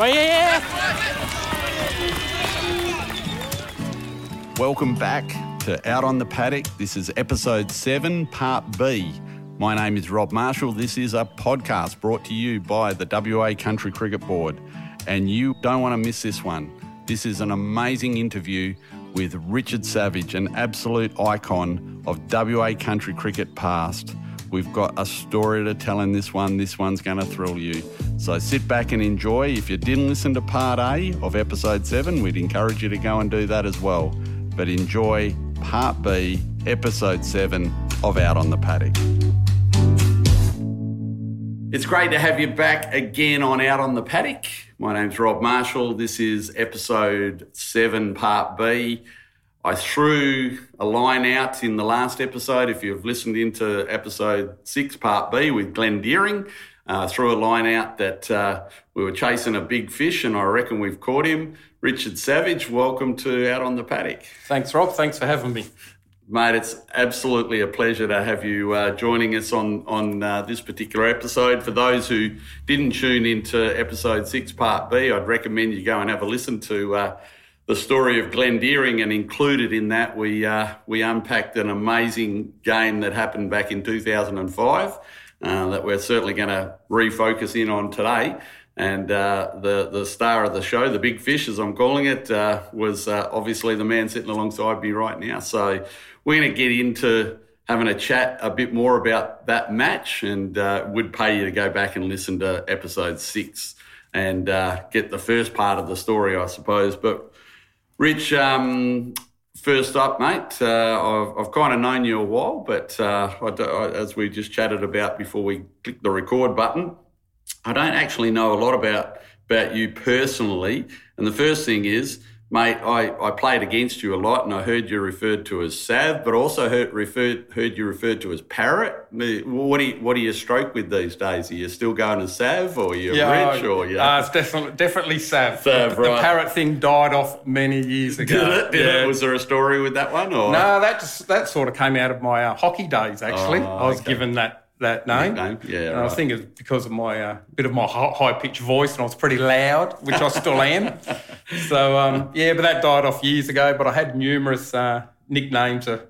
Oh, well, yeah. Welcome back to Out on the Paddock. This is episode seven, part B. My name is Rob Marshall. This is a podcast brought to you by the WA Country Cricket Board, and you don't want to miss this one. This is an amazing interview with Richard Savage, an absolute icon of WA country cricket past. We've got a story to tell in this one. This one's going to thrill you. So sit back and enjoy. If you didn't listen to part A of episode 7, we'd encourage you to go and do that as well. But enjoy part B, episode 7 of Out on the Paddock. It's great to have you back again on Out on the Paddock. My name's Rob Marshall. This is episode 7, part B. I threw a line out in the last episode. If you've listened into episode six, part B, with Glenn Deering, uh, threw a line out that uh, we were chasing a big fish, and I reckon we've caught him. Richard Savage, welcome to Out on the Paddock. Thanks, Rob. Thanks for having me. Mate, it's absolutely a pleasure to have you uh, joining us on on uh, this particular episode. For those who didn't tune into episode six, part B, I'd recommend you go and have a listen to uh, the story of Glenn Deering, and included in that, we uh, we unpacked an amazing game that happened back in 2005 uh, that we're certainly going to refocus in on today. And uh, the the star of the show, the big fish, as I'm calling it, uh, was uh, obviously the man sitting alongside me right now. So we're going to get into having a chat a bit more about that match, and uh, would pay you to go back and listen to episode six and get the first part of the story, I suppose. But Rich, um, first up, mate, uh, I've, I've kind of known you a while, but uh, I, I, as we just chatted about before we clicked the record button, I don't actually know a lot about about you personally. And the first thing is, Mate, I, I played against you a lot and I heard you referred to as Sav, but also heard, referred, heard you referred to as Parrot. What do, you, what do you stroke with these days? Are you still going as Sav or you're yeah, Rich? Or you uh, it's definitely, definitely Sav. Sav, right. The Parrot thing died off many years ago. Did it? Did yeah. it? Was there a story with that one? Or? No, that, just, that sort of came out of my uh, hockey days, actually. Oh, I was okay. given that that name. name. Yeah, and right. I think it's because of my uh, bit of my high pitched voice, and I was pretty loud, which I still am. So um, yeah, but that died off years ago. But I had numerous uh, nicknames uh,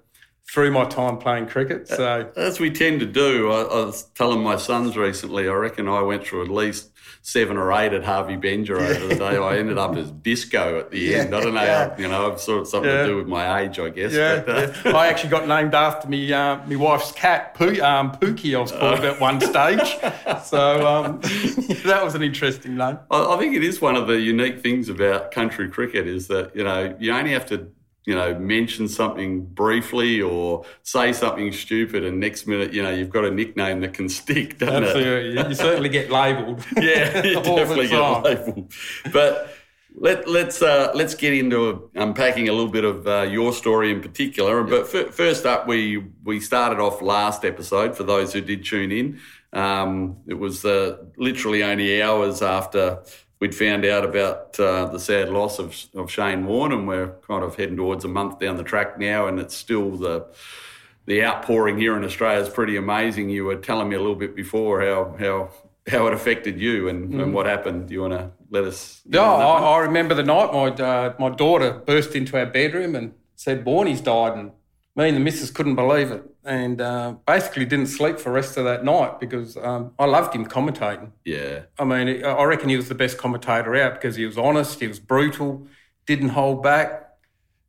through my time playing cricket. So as we tend to do, I, I, was telling my sons recently. I reckon I went through at least seven or eight at Harvey Benjer over the day. I ended up as Bisco at the yeah, end. I don't know, yeah. how, you know, I've sort of something Yeah. to do with my age, I guess. yeah, but, uh, yeah. I actually got named after me uh, my wife's cat, Poo, um, Pookie. I was called at one stage. So um, that was an interesting name. I, I think it is one of the unique things about country cricket is that you know you only have to you know mention something briefly or say something stupid, and next minute you know you've got a nickname that can stick, doesn't it? Absolutely, you, certainly get labelled. Yeah, you definitely get labelled. But let, let's uh, let's get into unpacking a little bit of uh, your story in particular. But f- first up, we we started off last episode for those who did tune in. Um, it was uh, literally only hours after we'd found out about uh, the sad loss of, of Shane Warne, and we're kind of heading towards a month down the track now, and it's still the the outpouring here in Australia is pretty amazing. You were telling me a little bit before how how how it affected you and, and what happened. Do you want to let us? Yeah, I, I remember the night my uh, my daughter burst into our bedroom and said Borny's died, and me and the missus couldn't believe it, and uh, basically didn't sleep for the rest of that night because um, I loved him commentating. yeah, I mean, I reckon he was the best commentator out because he was honest, he was brutal, didn't hold back.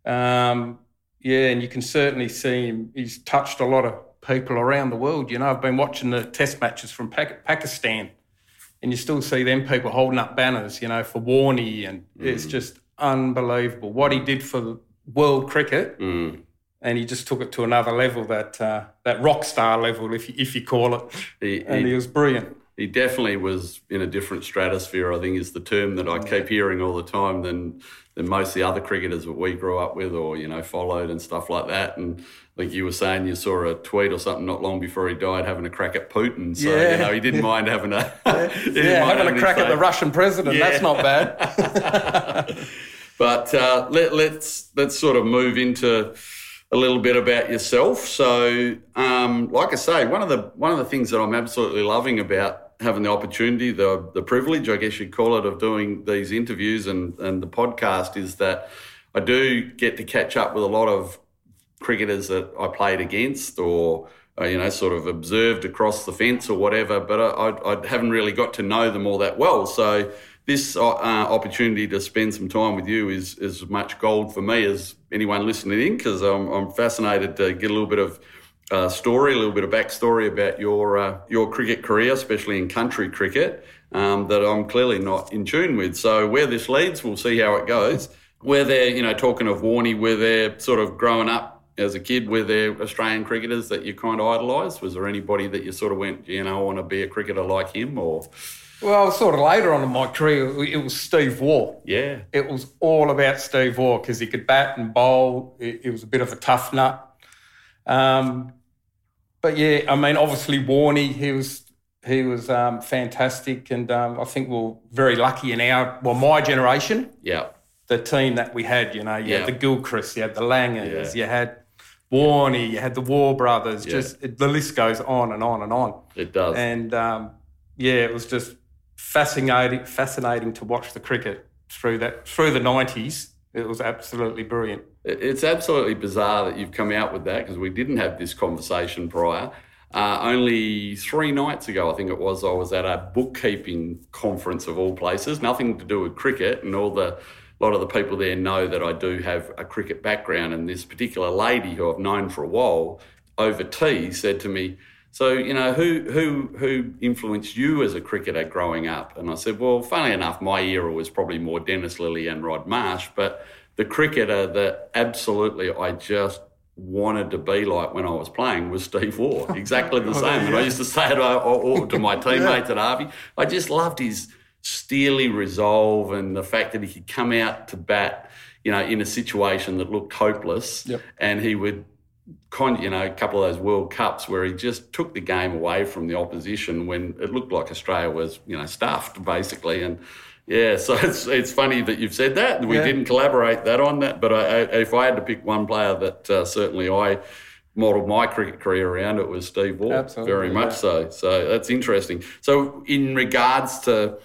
Um, yeah, and you can certainly see him. He's touched a lot of people around the world. You know, I've been watching the test matches from Pak- Pakistan, and you still see them people holding up banners, you know, for Warney, and it's just unbelievable what he did for world cricket. Mm. And he just took it to another level, that uh, that rock star level, if you, if you call it. He, And he he, was brilliant. he definitely was in a different stratosphere. I think is the term that I keep hearing all the time than than most of the other cricketers that we grew up with or you know followed and stuff like that. And like you were saying, you saw a tweet or something not long before he died having a crack at Putin. So Yeah. you know he didn't mind having a Yeah, mind having a crack at the. Russian president, Yeah. that's not bad. But uh, let, let's let's sort of move into a little bit about yourself. So, um, like I say, one of the one of the things that I'm absolutely loving about having the opportunity, the the privilege, I guess you'd call it, of doing these interviews and and the podcast is that I do get to catch up with a lot of cricketers that I played against or uh, you know sort of observed across the fence or whatever, but I, I, haven't really got to know them all that well. So this uh, opportunity to spend some time with you is as much gold for me as anyone listening in because I'm, I'm fascinated to get a little bit of uh, story, a little bit of backstory about your uh, your cricket career, especially in country cricket, um, that I'm clearly not in tune with. So where this leads, we'll see how it goes. Where they're, you know, talking of Warney, where they're sort of growing up as a kid, were there Australian cricketers that you kind of idolised? Was there anybody that you sort of went, you know, I want to be a cricketer like him, or? Well, sort of later on in my career, it was Steve Waugh. Yeah. It was all about Steve Waugh because he could bat and bowl. It, was a bit of a tough nut. Um, but yeah, I mean, obviously Warney, he was he was um, fantastic, and um, I think we are very lucky in our well, my generation. Yeah, the team that we had, you know, you yeah. had the Gilchrists, you had the Langers, yeah. you had Warney, you had the Waugh brothers. Yeah. Just it, the list goes on and on and on. It does, and um, yeah, it was just fascinating, fascinating to watch the cricket through that through the nineties. It was absolutely brilliant. It's absolutely bizarre that you've come out with that because we didn't have this conversation prior. Uh, only three nights ago, I think it was, I was at a bookkeeping conference of all places, nothing to do with cricket, and all the a lot of the people there know that I do have a cricket background. And this particular lady who I've known for a while over tea said to me, "So you know who who who influenced you as a cricketer growing up?" And I said, "Well, funny enough, my era was probably more Dennis Lillee and Rod Marsh, but." the cricketer that absolutely I just wanted to be like when I was playing was Steve Waugh. Exactly the same. And I used to say it uh, to my teammates at Harvey. I just loved his steely resolve and the fact that he could come out to bat, you know, in a situation that looked hopeless, yep. and he would. You know, a couple of those World Cups where he just took the game away from the opposition when it looked like Australia was, you know, stuffed basically, and yeah, so it's it's funny that you've said that. We yeah. didn't collaborate that on that, but I, I, if I had to pick one player that uh, certainly I modelled my cricket career around, it was Steve Waugh. Absolutely, very much yeah. so. So that's interesting. So in regards to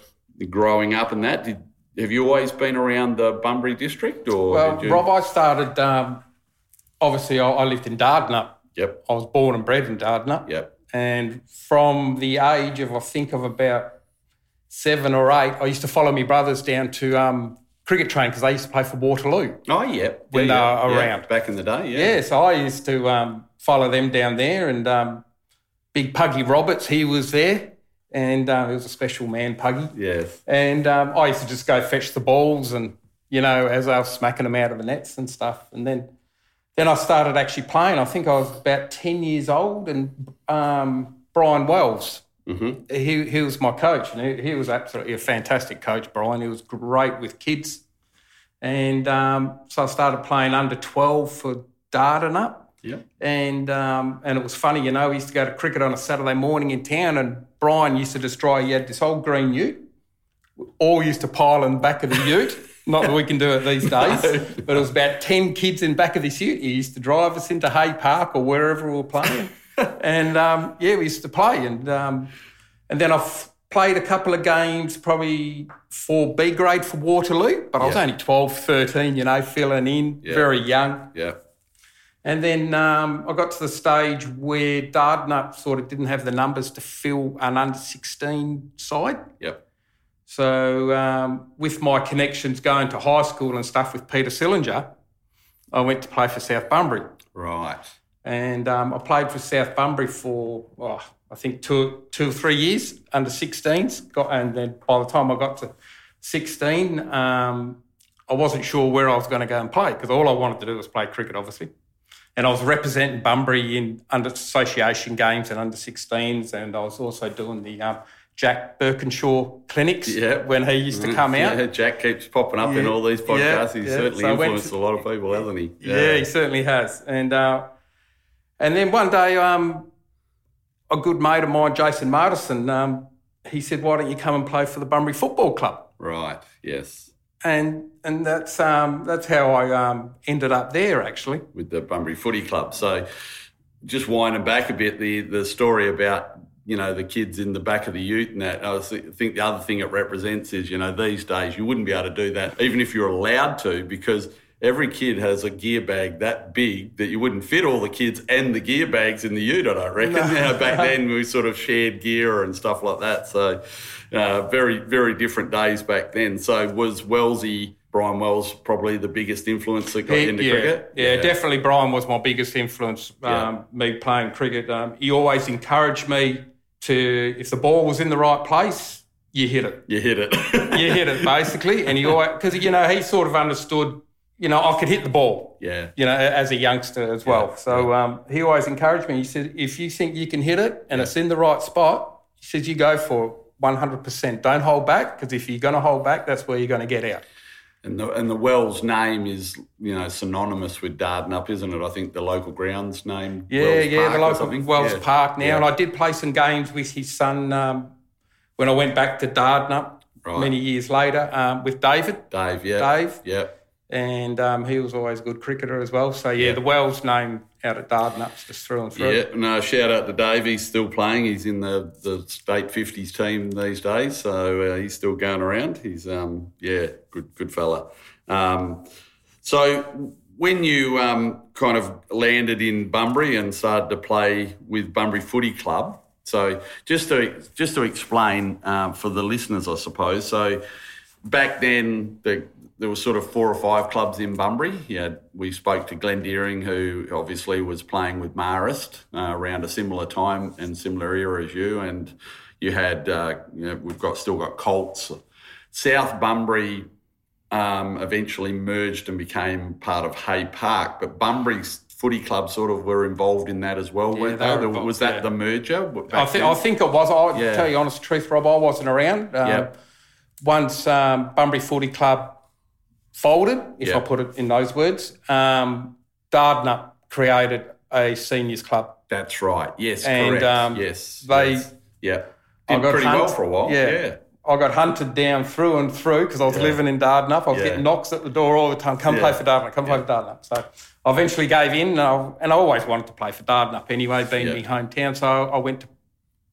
growing up and that, did, have you always been around the Bunbury district, or well, you... Rob, I started. Um, obviously, I, I, lived in Dardanup. Yep. I was born and bred in Dardanup. Yep. And from the age of I think of about seven or eight, I used to follow my brothers down to um, cricket train because they used to play for Waterloo. Oh, yeah. When yeah, they were yeah. around. Back in the day, yeah. Yeah, so I used to um, follow them down there and um, Big Puggy Roberts, he was there. And uh, he was a special man, Puggy. Yes. And um, I used to just go fetch the balls and, you know, as I was smacking them out of the nets and stuff. And then then I started actually playing. I think I was about 10 years old and um, Brian Wells, Mm-hmm. He, he was my coach, and he, he, was absolutely a fantastic coach, Brian. He was great with kids. And um, so I started playing under 12 for Dardanup. Yeah. And um, and it was funny, you know, we used to go to cricket on a Saturday morning in town, and Brian used to destroy. He had this old green ute. All used to pile in the back of the ute. Not that we can do it these days, no. but it was about 10 kids in back of this ute. He used to drive us into Hay Park or wherever we were playing. and um, yeah, we used to play, and um, and then I've played a couple of games, probably for B grade for Waterloo, but I was only 12, 13, you know, filling in, very young. Yeah. And then um, I got to the stage where Dardanup sort of didn't have the numbers to fill an under 16 side. Yep. So um, with my connections going to high school and stuff with Peter Sillinger, I went to play for South Bunbury. Right. And um, I played for South Bunbury for, oh, I think, two, two or three years under 16s. Got, and then by the time I got to 16, um, I wasn't sure where I was going to go and play because all I wanted to do was play cricket, obviously. And I was representing Bunbury in under association games and under 16s. And I was also doing the um, Jack Birkinshaw clinics yeah. when he used to come out. Yeah, Jack keeps popping up yeah. in all these podcasts. He's certainly so influenced to, a lot of people, hasn't he? Yeah, he certainly has. And uh, and then one day, um, a good mate of mine, Jason Martison, um, he said, "Why don't you come and play for the Bunbury Football Club?" Right. Yes. And and that's um, that's how I um, ended up there actually with the Bunbury Footy Club. So, just winding back a bit, the the story about you know, the kids in the back of the ute and that. I think the other thing it represents is, you know, these days you wouldn't be able to do that, even if you're allowed to, because every kid has a gear bag that big that you wouldn't fit all the kids and the gear bags in the ute, I don't reckon. No. Back then we sort of shared gear and stuff like that. So uh, very, very different days back then. So was Wellesley Brian Wells probably the biggest influence that got he, into yeah, cricket? Yeah, yeah, definitely Brian was my biggest influence, um, yeah. me playing cricket. Um, he always encouraged me to, if the ball was in the right place, you hit it. You hit it. you hit it, basically. And he always, because, you know, he sort of understood, you know, I could hit the ball. Yeah. You know, as a youngster as well. So um, he always encouraged me. He said, if you think you can hit it and it's in the right spot, he says, you go for it 100%. Don't hold back, because if you're going to hold back, that's where you're going to get out. And the, and the Wells name is, you know, synonymous with Dardanup, isn't it? I think the local grounds name. Yeah, Wells yeah, Park the local Wells yeah. Park now. Yeah. And I did play some games with his son um, when I went back to Dardanup right. many years later um, with David. Dave, yeah. Dave. Yeah. And um, he was always a good cricketer as well. So, yeah, yeah. the Wells name out at Dardanup's just through and through. Yeah, no, shout out to Dave. He's still playing. He's in the, the state 50s team these days. So uh, he's still going around. He's, um, yeah, good, good fella. Um, so when you um, kind of landed in Bunbury and started to play with Bunbury Footy Club, so just to just to explain um, for the listeners, I suppose. So back then, the, there were sort of four or five clubs in Bunbury. Yeah, we spoke to Glenn Deering, who obviously was playing with Marist uh, around a similar time and similar era as you, and you had uh, you know, we've got still got Colts. South Bunbury um, eventually merged and became part of Hay Park. But Bunbury's footy club sort of were involved in that as well, yeah, they? Involved, was that yeah. the merger? I think, I think it was. I'll yeah. tell you honest truth, Rob, I wasn't around. Um, yep. Once um, Bunbury Footy Club folded, if yep. I put it in those words, um, Dardanup created a seniors club. That's right. Yes, and, correct. Um, yes. They, yes. yeah. Did pretty hunt, well for a while. Yeah. yeah. I got hunted down through and through because I was yeah. living in Dardanup. I was yeah. getting knocks at the door all the time. Come yeah. play for Dardanup. Come play for Dardanup. So I eventually gave in, and I, and I always wanted to play for Dardanup anyway, being my hometown. So I went to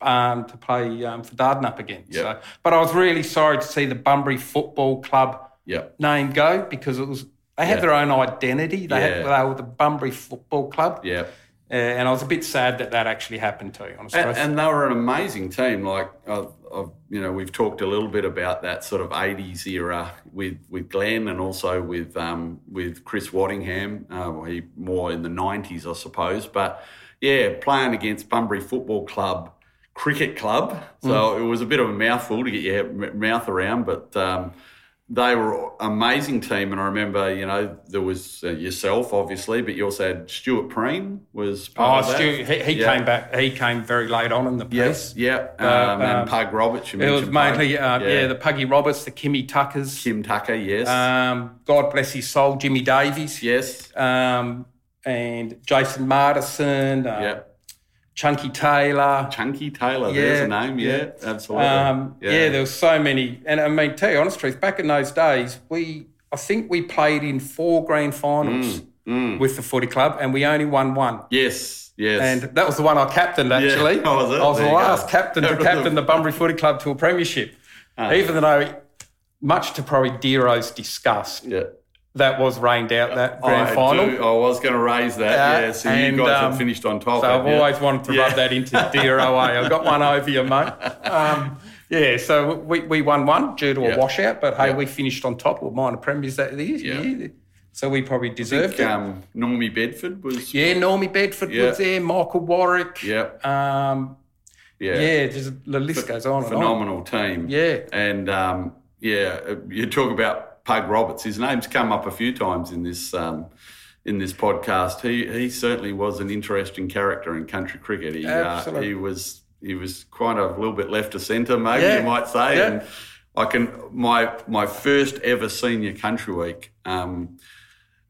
um, to play um, for Dardanup again. So, but I was really sorry to see the Bunbury Football Club name go because it was they had their own identity. They had they were the Bunbury Football Club. Yeah. Uh, and I was a bit sad that that actually happened too. Honestly, and, and they were an amazing team. Like I've, I've, you know, we've talked a little bit about that sort of '80s era with with Glenn and also with um, with Chris Waddingham. Uh, he more in the '90s, I suppose. But yeah, playing against Bunbury Football Club, cricket club. So mm. it was a bit of a mouthful to get your mouth around, but. Um, they were an amazing team, and I remember, you know, there was uh, yourself, obviously, but you also had Stuart Preen was part oh, Stuart, he, he yeah. came back. He came very late on in the piece. Yes, yeah, um, and um, Pug Roberts. it was mainly, uh, yeah. yeah. the Puggy Roberts, the Kimmy Tuckers, Kim Tucker, yes. Um, God bless his soul, Jimmy Davies, yes, um, and Jason Martison. Uh, yeah Chunky Taylor. Chunky Taylor, yeah, there's a name, yeah, yeah. absolutely. Um, yeah. yeah. there was so many. And I mean, tell you honest truth, back in those days, we I think we played in four grand finals mm, mm. with the footy club and we only won one. Yes, yes. And that was the one I captained actually. Yeah. Oh, was I was there the last go. captain to captain the Bunbury Footy Club to a premiership. Uh, Even though, much to probably Dero's disgust, yeah that was rained out that grand I final. Do, I was going to raise that. Uh, yeah, so and, you guys um, have finished on top. So I've you? always wanted to yeah. rub that into Dero. I've got one over you, mate. Um, yeah, so we, we won one due to a washout, but hey, we finished on top. We're minor premiers that year. So we probably deserved think, it. Um, Normie Bedford was. Yeah, Normie Bedford was there. Michael Warwick. Yeah. Um, yeah. Yeah, just the list goes on. Phenomenal on. team. Yeah. And um, yeah, you talk about Pug Roberts. His name's come up a few times in this um, in this podcast. He he certainly was an interesting character in country cricket. He uh, he was he was quite a little bit left of centre, maybe yeah. you might say. Yeah. And I can my my first ever senior country week um,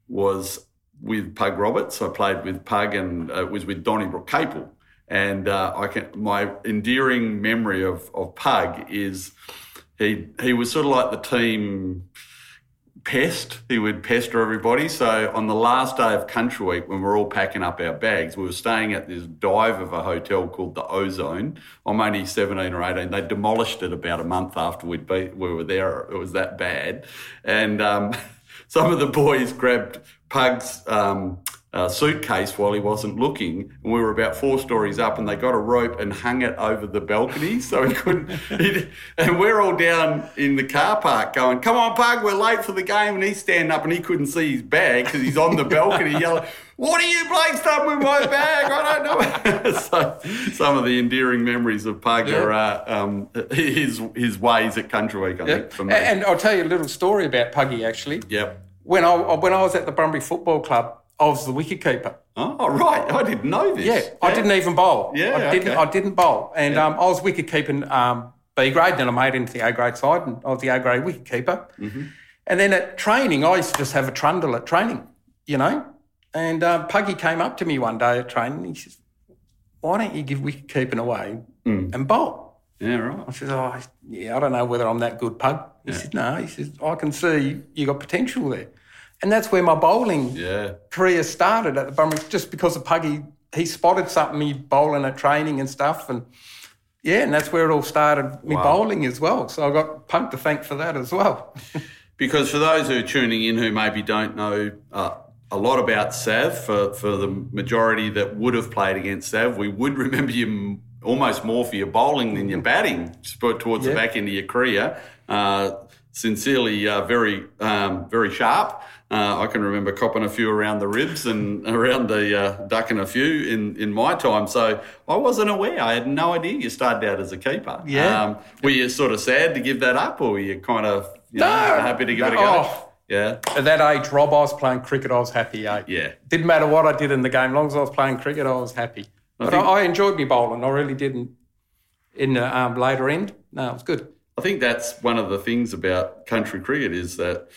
was with Pug Roberts. I played with Pug and uh, it was with Donnybrook Capel. And uh, I can my endearing memory of, of Pug is he he was sort of like the team pest. He would pester everybody. So on the last day of Country Week, when we are all packing up our bags, we were staying at this dive of a hotel called the Ozone. I'm only 17 or 18. They demolished it about a month after we'd be, we were there. It was that bad. And um, some of the boys grabbed Pug's um, uh, suitcase while he wasn't looking. And we were about four stories up, and they got a rope and hung it over the balcony so he couldn't. and we're all down in the car park going, "Come on, Pug, we're late for the game." And he's standing up, and he couldn't see his bag because he's on the balcony yelling. What are you blokes done with my bag? I don't know. so, some of the endearing memories of Pug yeah. are uh, um, his his ways at Country Week. I think for me. And I'll tell you a little story about Puggy actually. Yep. When I when I was at the Bunbury Football Club, I was the wicket keeper. Oh, right. I didn't know this. Yeah, yeah. I didn't even bowl. Yeah, I didn't. Okay. I didn't bowl, and yeah. um, I was wicket keeping um, B grade. Then I made it into the A grade side, and I was the A grade wicket keeper. Mm-hmm. And then at training, I used to just have a trundle at training, you know. And um, Puggy came up to me one day at training. He says, "Why don't you give wicket keeping away mm. and bowl?" Yeah, right. I said, "Oh, yeah, I don't know whether I'm that good, Pug." He yeah. said, "No." He says, "I can see you got potential there." And that's where my bowling yeah. career started at the Bunbury, just because of Puggy. He spotted something, me bowling at training and stuff. And yeah, and that's where it all started, me wow. bowling as well. So I got Pug to thank for that as well. because for those who are tuning in who maybe don't know uh, a lot about Sav, for, for the majority that would have played against Sav, we would remember you almost more for your bowling than your batting towards yeah. the back end of your career. Uh, sincerely, uh, very, um, very sharp. Uh, I can remember copping a few around the ribs and around the uh, ducking a few in, in my time. So I wasn't aware. I had no idea you started out as a keeper. Yeah. Um, were you sort of sad to give that up, or were you kind of you know, no, happy to give it a go? Oh. Yeah. At that age, Rob, I was playing cricket. I was happy. Eh? Yeah. Didn't matter what I did in the game, as long as I was playing cricket, I was happy. I but think, I, I, enjoyed me bowling. I really didn't. In the um, later end, no, it was good. I think that's one of the things about country cricket is that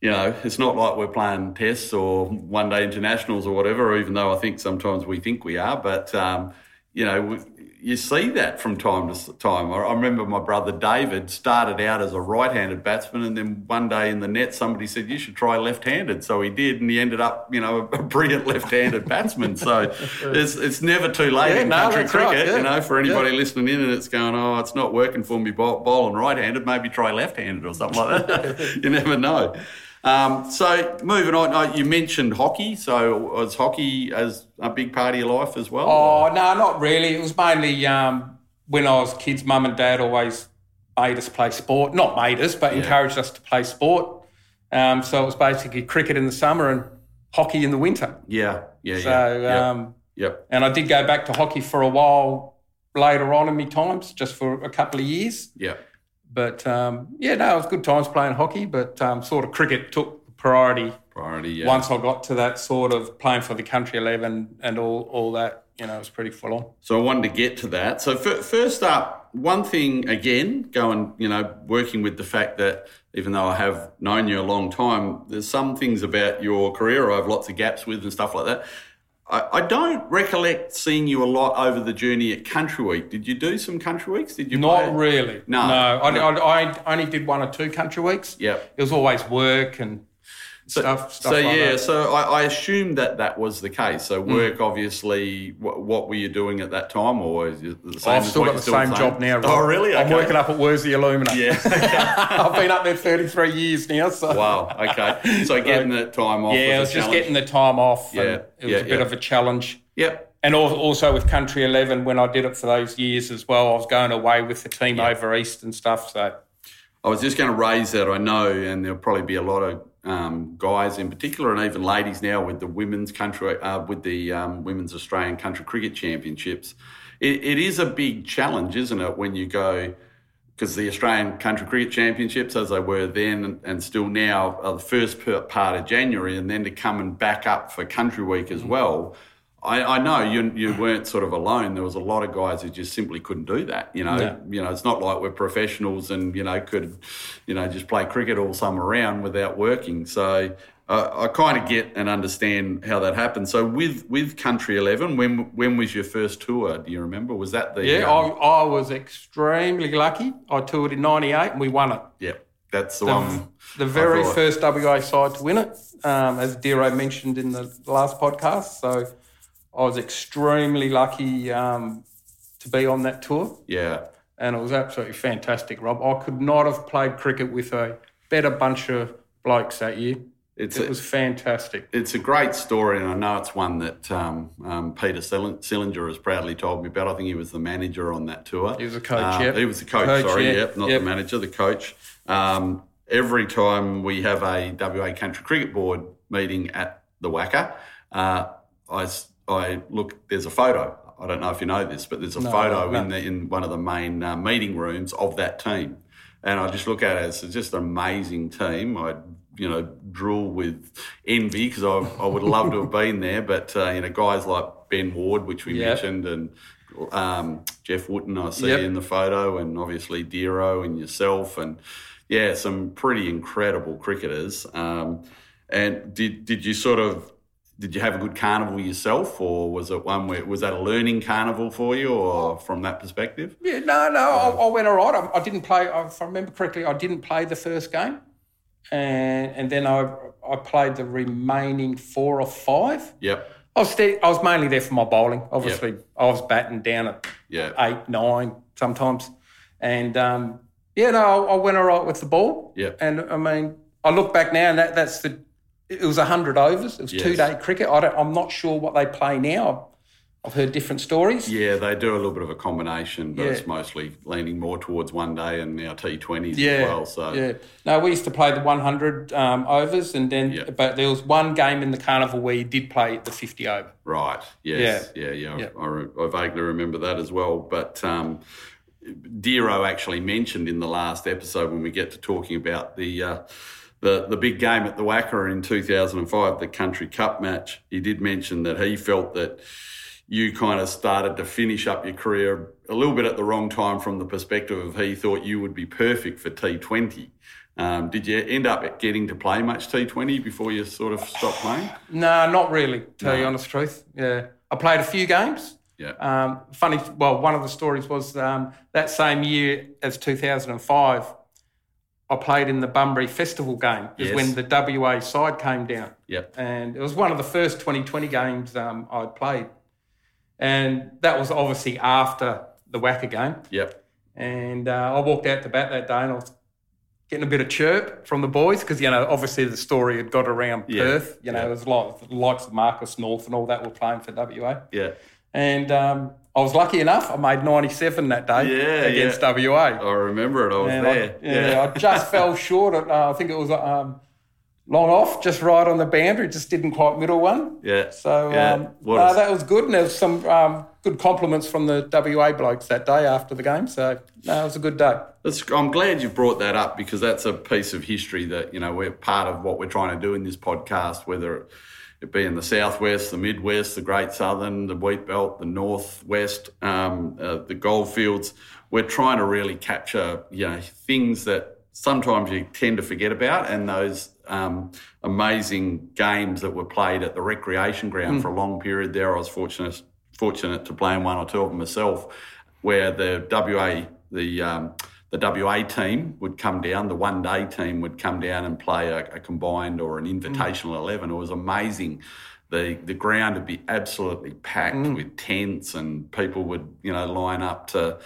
you know, it's not like we're playing tests or one day internationals or whatever, even though I think sometimes we think we are. But, um, you know, we, you see that from time to time. I remember my brother David started out as a right handed batsman, and then one day in the net, somebody said, You should try left handed. So he did, and he ended up, you know, a brilliant left handed batsman. So it's, it's never too late yeah, in no, country cricket, right, yeah. you know, for anybody yeah. listening in and it's going, Oh, it's not working for me bowling right handed, maybe try left handed or something like that. you never know. Um, so moving on, uh, you mentioned hockey. So was hockey as a big part of your life as well? Oh or? no, not really. It was mainly um, when I was kids. Mum and dad always made us play sport. Not made us, but yeah. encouraged us to play sport. Um, so it was basically cricket in the summer and hockey in the winter. Yeah, yeah, so, yeah. Um, yep. And I did go back to hockey for a while later on in my times, just for a couple of years. Yeah. But um, yeah, no, it was good times playing hockey, but um, sort of cricket took priority. Priority, yeah. Once I got to that sort of playing for the country 11 and all, all that, you know, it was pretty full on. So I wanted to get to that. So f- first up, one thing again, going, you know, working with the fact that even though I have known you a long time, there's some things about your career I have lots of gaps with and stuff like that. I, I don't recollect seeing you a lot over the journey at Country Week. Did you do some Country Weeks? Did you? Not play? really. No, no. I, I, I, only did one or two Country Weeks. Yeah, it was always work and so, stuff. stuff so like yeah, that. so I, I assumed that that was the case. So hmm. work, mm. obviously. What, what, were you doing at that time, or is it the same? I've still got the same, same, job now. Oh, really? Okay. I'm working up at Worsley Alumina. Yeah, I've been up there 33 years now. So wow. Okay, so getting the time off. Yeah, was I was just challenge. getting the time off. Yeah, it was yeah, a bit yeah. of a challenge. Yep. And also with Country 11, when I did it for those years as well, I was going away with the team yep. over East and stuff. So I was just going to raise that. I know, and there'll probably be a lot of um, guys in particular, and even ladies now with the women's country, uh, with the um, women's Australian Country Cricket Championships. It, it is a big challenge, isn't it, when you go because the Australian Country Cricket Championships, as they were then and still now, are the first part of January, and then to come and back up for Country Week as well. I, I, know you you weren't sort of alone. There was a lot of guys who just simply couldn't do that. You know, yeah. you know, it's not like we're professionals and you know could, you know, just play cricket all summer round without working. So uh, I kind of get and understand how that happened. So with with Country Eleven, when when was your first tour? Do you remember? Was that the yeah? Um, I, I was extremely lucky. I toured in '98 and we won it. Yeah. that's the, one. The very first WA side to win it, um, as Dero mentioned in the last podcast. So I was extremely lucky um, to be on that tour, Yeah, and it was absolutely fantastic, Rob. I could not have played cricket with a better bunch of blokes that year. it's It a, was fantastic. it's a great story, and I know it's one that um, um, Peter Sill- Sillinger has proudly told me about. I think he was the manager on that tour. He was the coach, Um, yep. He was the coach, Coach, sorry, yeah, yep, not yep. the manager, the coach. Um, every time we have a WA Country Cricket Board meeting at the WACA, uh, I, I look, there's a photo. I don't know if you know this, but there's a No, photo no. in the, in one of the main uh, meeting rooms of that team. And I just look at it as just an amazing team. I, you know, drool with envy because I, I would love to have been there. But, uh, you know, guys like Ben Ward, which we Yep. mentioned, and um, Jeff Wooten, I see Yep. in the photo, and obviously Dero and yourself, and yeah, some pretty incredible cricketers. Um, and did did you sort of did you have a good carnival yourself, or was it one where was that a learning carnival for you, or from that perspective? Yeah, no, no, I, I went all right. I, I didn't play. If I remember correctly, I didn't play the first game, and and then I I played the remaining four or five. Yep. I was I was mainly there for my bowling. Obviously, I was batting down at Yeah. eight, nine sometimes, and um, yeah, no, I, I went all right with the ball. Yep. And I mean, I look back now, and that, that's the. It was hundred overs. It was Yes. two day cricket. I don't, I'm not sure what they play now. I've heard different stories. Yeah, they do a little bit of a combination, but Yeah. it's mostly leaning more towards one day and now T20s Yeah, as well. So yeah. No, we used to play the 100 um, overs, and then Yeah. but there was one game in the carnival where you did play the 50 over. Right. Yes. Yeah. Yeah. Yeah. I, re- I vaguely remember that as well. But um, Dero actually mentioned in the last episode when we get to talking about the. Uh, the, the big game at the WACA in 2005, the Country Cup match, he did mention that he felt that you kind of started to finish up your career a little bit at the wrong time from the perspective of he thought you would be perfect for T20. Um, did you end up getting to play much T20 before you sort of stopped playing? No, not really. To tell you the honest truth. Yeah, I played a few games. Yeah. Um, funny. Well, one of the stories was um, that same year as 2005. I played in the Bunbury Festival game. Is Yes. when the WA side came down. Yep. and it was one of the first 2020 games um, I'd played. And that was obviously after the WACA game. Yep. And uh, I walked out to bat that day and I was getting a bit of chirp from the boys because, you know, obviously the story had got around Yeah, Perth. You know, yeah. there was a lot of likes of Marcus North and all that were playing for WA. Yeah. And um, I was lucky enough. I made 97 that day Yeah, against yeah. WA. I remember it. I was And I, there. yeah, I just fell short. At, uh, I think it was um, long off, just right on the boundary. Just didn't quite middle one. Yeah. So Yeah. um, no, that was good, and there was some um, good compliments from the WA blokes that day after the game. So no, it was a good day. That's, I'm glad you brought that up because that's a piece of history that you know we're part of what we're trying to do in this podcast, whether it be in the southwest, the midwest, the Great Southern, the Wheat Belt, the northwest, um, uh, the goldfields. We're trying to really capture you know things that sometimes you tend to forget about, and those um, amazing games that were played at the recreation ground for a long period there. I was fortunate fortunate to play in one or two of them myself, where the WA the um, the WA team would come down, the one day team would come down and play a, a combined or an mm. invitational eleven. It was amazing. The the ground would be absolutely packed mm. with tents and people would you know line up to.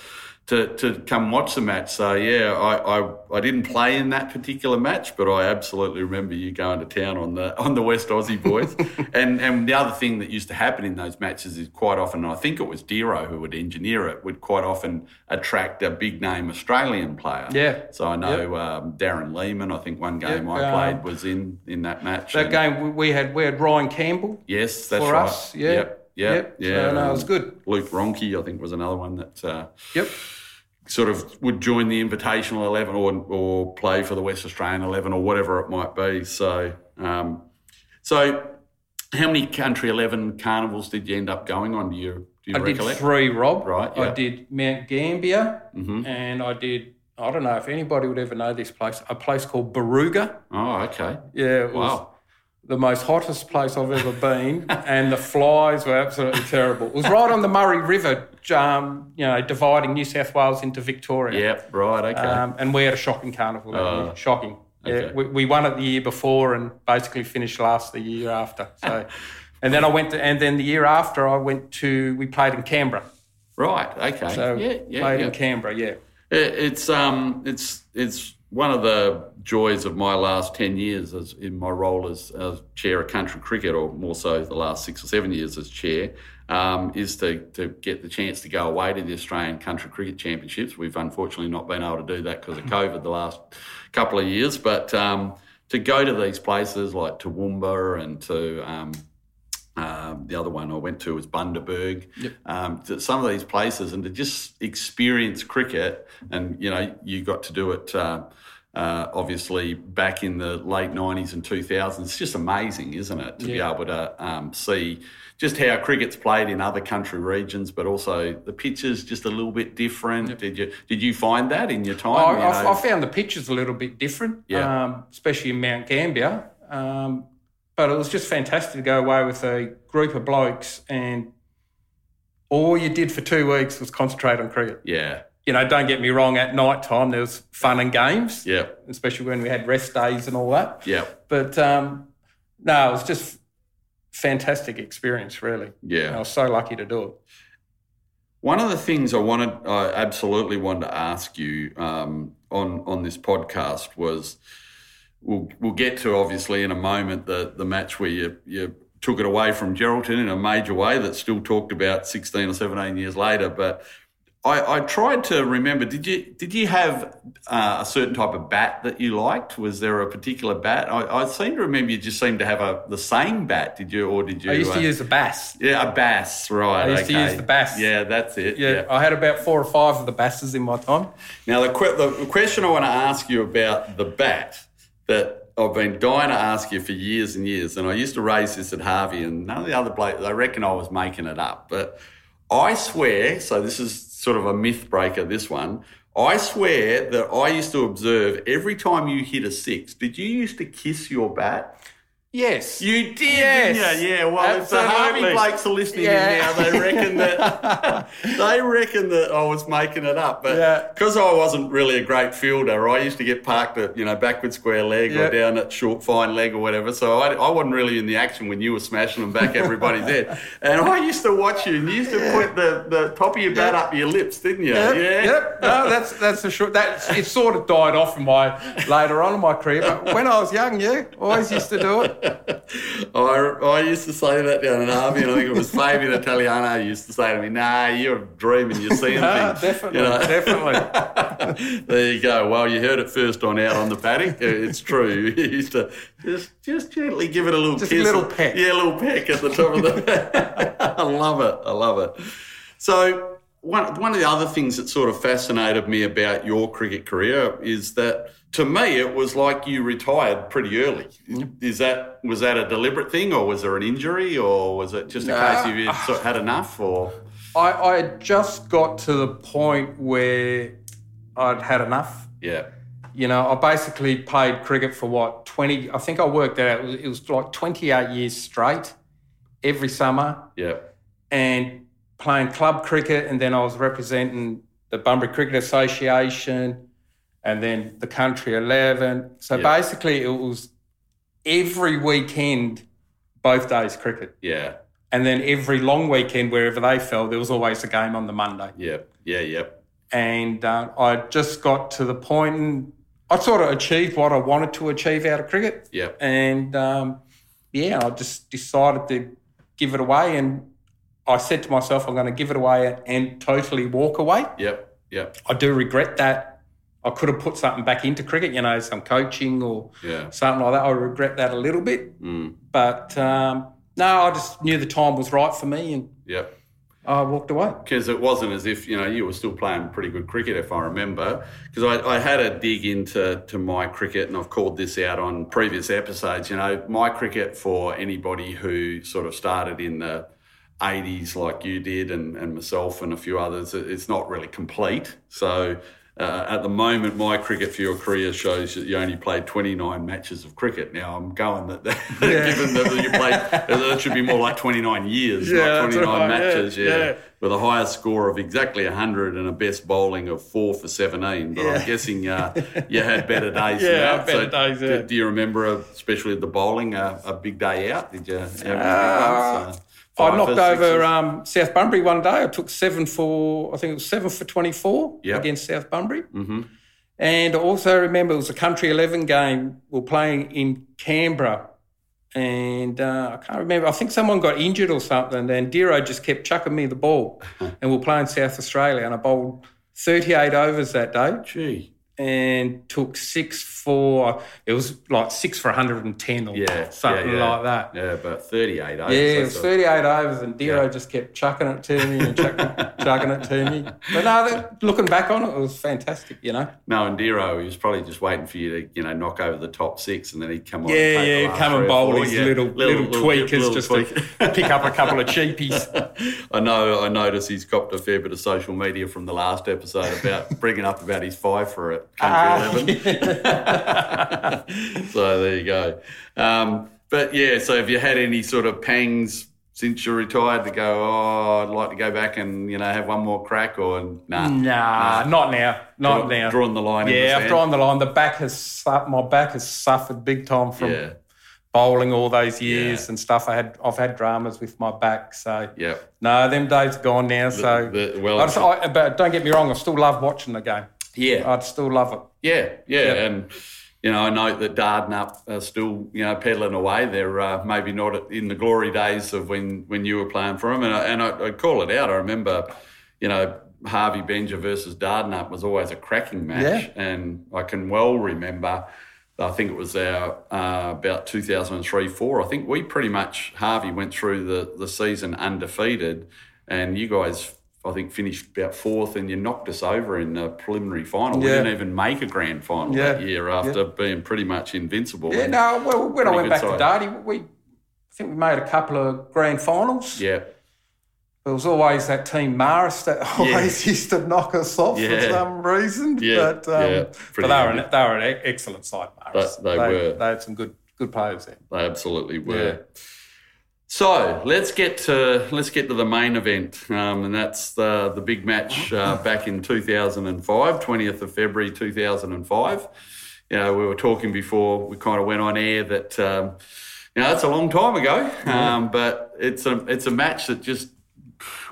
To, to come watch the match. So, yeah, I, I, I didn't play in that particular match, but I absolutely remember you going to town on the on the West Aussie boys. and and the other thing that used to happen in those matches is quite often, and I think it was Dero who would engineer it, would quite often attract a big name Australian player. Yeah. So I know um, Darren Lehmann. I think one game Yep, I um, played was in in that match. That game we- we had we had Ryan Campbell Yes, that's for right. us. Yeah. Yep. Yep. Yep. Yeah. So, no, it um, was good. Luke Ronchi, I think, was another one that. Uh, Yep. sort of would join the invitational 11 or, or play for the West Australian 11 or whatever it might be. So, um, so how many country 11 carnivals did you end up going on? Do you, do you I did recollect? three, Rob. Right, I did Mount Gambier, Mhm. and I did. I don't know if anybody would ever know this place. A place called Barooga. Oh, okay. Yeah, it was Wow. The most hottest place I've ever been, and the flies were absolutely terrible. It was right on the Murray River, um, you know, dividing New South Wales into Victoria. Yep, right, okay. Um, and we had a shocking carnival. year. Shocking. Yeah, Okay. we, we won it the year before and basically finished last the year after. So, and then I went to, and then the year after I went to, we played in Canberra. right, okay. So yeah, yeah, played yeah. in Canberra. Yeah. It- It's um, it's it's one of the joys of my last ten years as in my role as, as chair of country cricket, or more so the last six or seven years as chair, um, is to to get the chance to go away to the Australian Country Cricket Championships. We've unfortunately not been able to do that because of COVID the last couple of years, but um, to go to these places like Toowoomba and to um, the other one I went to was Bundaberg. Um, to some of these places, and to just experience cricket, and you know, you got to do it. Uh, uh, obviously, back in the late '90s and 2000s, it's just amazing, isn't it, to be able to um, see just how cricket's played in other country regions, but also the pitches just a little bit different. Did you did you find that in your time? I, you I? I found the pitches a little bit different, Yeah. um, especially in Mount Gambier. Um, but it was just fantastic to go away with a group of blokes and all you did for two weeks was concentrate on cricket. yeah, You know, don't get me wrong, at night time there was fun and games, yeah, especially when we had rest days and all that. yeah, But um, no, it was just fantastic experience, really. yeah. I was so lucky to do it. One of the things I wanted, I absolutely wanted to ask you um, on on this podcast was, we'll we'll get to obviously in a moment the the match where you you took it away from Geraldton in a major way that's still talked about sixteen or seventeen years later, but. I, I tried to remember. Did you did you have uh, a certain type of bat that you liked? Was there a particular bat? I, I seem to remember you just seemed to have a the same bat. Did you or did you? I used uh, to use the bass. yeah, a bass, right? I used to use the bass. Yeah, that's it. Yeah, I had about four or five of the basses in my time. Now, the, que- the question I want to ask you about the bat that I've been dying to ask you for years and years, and I used to raise this at Harvey, and none of the other blokes, they reckon I was making it up, but I swear, so this is sort of a myth breaker, this one. I swear that I used to observe every time you hit a six, did you used to kiss your bat? Yes. You did, Yes. you? Yeah, well, if the Harvey Blakes are listening Yeah. in now, they reckon that they reckon that I was making it up. But Yeah. because I wasn't really a great fielder, I used to get parked at you know backward square leg or down at short fine leg or whatever. So I, I wasn't really in the action when you were smashing them back everybody's head. And I used to watch you, and you used to put the, the top of your bat up your lips, didn't you? Yep, yeah. Yep. No, that's that's for sure. That it sort of died off in my later on in my career, but when I was young, yeah, always used to do it. I, I used to say that down in Harvey, and I think it was Fabian Italiano used to say to me, "Nah, you're dreaming, you're seeing things." definitely, You know? definitely. there you go. Well, you heard it first on out on the paddock. Uh, it's true. You used to just just gently give it a little Just a kiss. little peck. Yeah, a little peck at the top of the. I love it. I love it. So one one of the other things that sort of fascinated me about your cricket career is that to me it was like you retired pretty early. Is that was that a deliberate thing, or was there an injury, or was it just a Nah. case of you sort of had enough, or I, I just got to the point where I'd had enough. yeah, You know, I basically played cricket for what twenty. I think I worked out. It was, it was like twenty-eight years straight, every summer. yeah, and playing club cricket, and then I was representing the Bunbury Cricket Association, and then the Country Eleven. So Yeah. basically, it was every weekend, both days cricket, yeah, and then every long weekend, wherever they fell, there was always a game on the Monday. yeah, yeah, yeah. And uh, I just got to the point, and I sort of achieved what I wanted to achieve out of cricket. Yep. And um, yeah, I just decided to give it away. And I said to myself, I'm going to give it away and totally walk away. Yep. Yep. I do regret that. I could have put something back into cricket, you know, some coaching or Yeah. something like that. I regret that a little bit. Mm. But um, no, I just knew the time was right for me and Yep. I walked away. Because it wasn't as if you know you were still playing pretty good cricket, if I remember. Because I, I had a dig into to my cricket, and I've called this out on previous episodes. You know, my cricket for anybody who sort of started in the 80s like you did and, and myself and a few others, it's not really complete. So uh, at the moment, my cricket for your career shows that you only played 29 matches of cricket. Now I'm going that, that Yeah. given that you played, that should be more like 29 years, Yeah, not 29 right, matches. yeah, Yeah, with a highest score of exactly 100 and a best bowling of four for 17. But I'm guessing uh, you had better days. Yeah, better days, do-. Do, you remember, especially the bowling, uh, a big day out? Did you? Have any big ones? Uh, I knocked over um, South Bunbury one day. I took seven for, I think it was seven for 24 Yep. against South Bunbury. Mm-hmm. And I also remember it was a country 11 game. We were playing in Canberra. And uh, I can't remember. I think someone got injured or something. And Dero just kept chucking me the ball. and we are playing South Australia. And I bowled 38 overs that day Gee. And took six for, it was like six for 110 or Yeah, something yeah, yeah. like that. Yeah, about 38 overs. Yeah, it was a- 38 overs, and Dero just kept chucking it to me and chucking, chucking it to me. But no, that- looking back on it, it was fantastic, you know. No, and Dero, he was probably just waiting for you to, you know, knock over the top six, and then he'd come on. Yeah, and yeah, come and bowl his Yeah, little, little, tweakers little just tweak. to pick up a couple of cheapies. I know. I noticed he's copped a fair bit of social media from the last episode about bringing up about his five for it, Ah, country eleven. so there you go. Um, but yeah, so have you had any sort of pangs since you're retired to go? Oh, I'd like to go back and you know have one more crack, or nah, Nah, not now, not Draw- now. Drawing the line. in the yeah, I've drawn the line. The back has my back has suffered big time from Yeah, bowling all those years Yeah. and stuff. I had I've had dramas with my back, so yeah. no, them days are gone now. So, the- well- I just, I, but don't get me wrong, I still love watching the game. Yeah, I'd still love it. Yeah, yeah, Yeah. and you know, I note that Dardanup are still you know peddling away. They're uh, maybe not in the glory days of when when you were playing for them, and I, and I, I call it out. I remember, you know. Harvey Benja versus Dardanup was always a cracking match, Yeah. and I can well remember. I think it was our uh, about 2003 4. I think we pretty much Harvey went through the the season undefeated, and you guys I think finished about fourth, and you knocked us over in the preliminary final. We didn't even make a grand final Yeah. that year after being pretty much invincible. Yeah, no, well, when I went back side. to Darty, we I think we made a couple of grand finals. yeah, There was always that team Maris that always used to knock us off Yeah. for some reason. Yeah, But, um, yeah, but they, were an, they were an excellent side, Maris. They- they were. They had some good good players there. they absolutely were. So let's get to let's get to the main event, um, and that's the the big match uh, back in 2005, 20th of February 2005. You know, we were talking before we kind of went on air that um, you know that's a long time ago, um, but it's a it's a match that just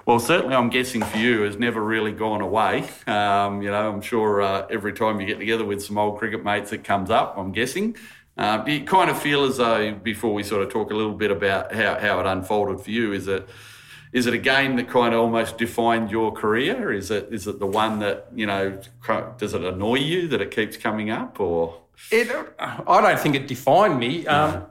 well, certainly I'm guessing for you has never really gone away. Um, you know, I'm sure uh, every time you get together with some old cricket mates, it comes up. I'm guessing. Do you kind of feel as though before we sort of talk a little bit about how, how it unfolded for you, is it is it a game that kind of almost defined your career? Is it is it the one that you know does it annoy you that it keeps coming up or It, I don't think it defined me. Um,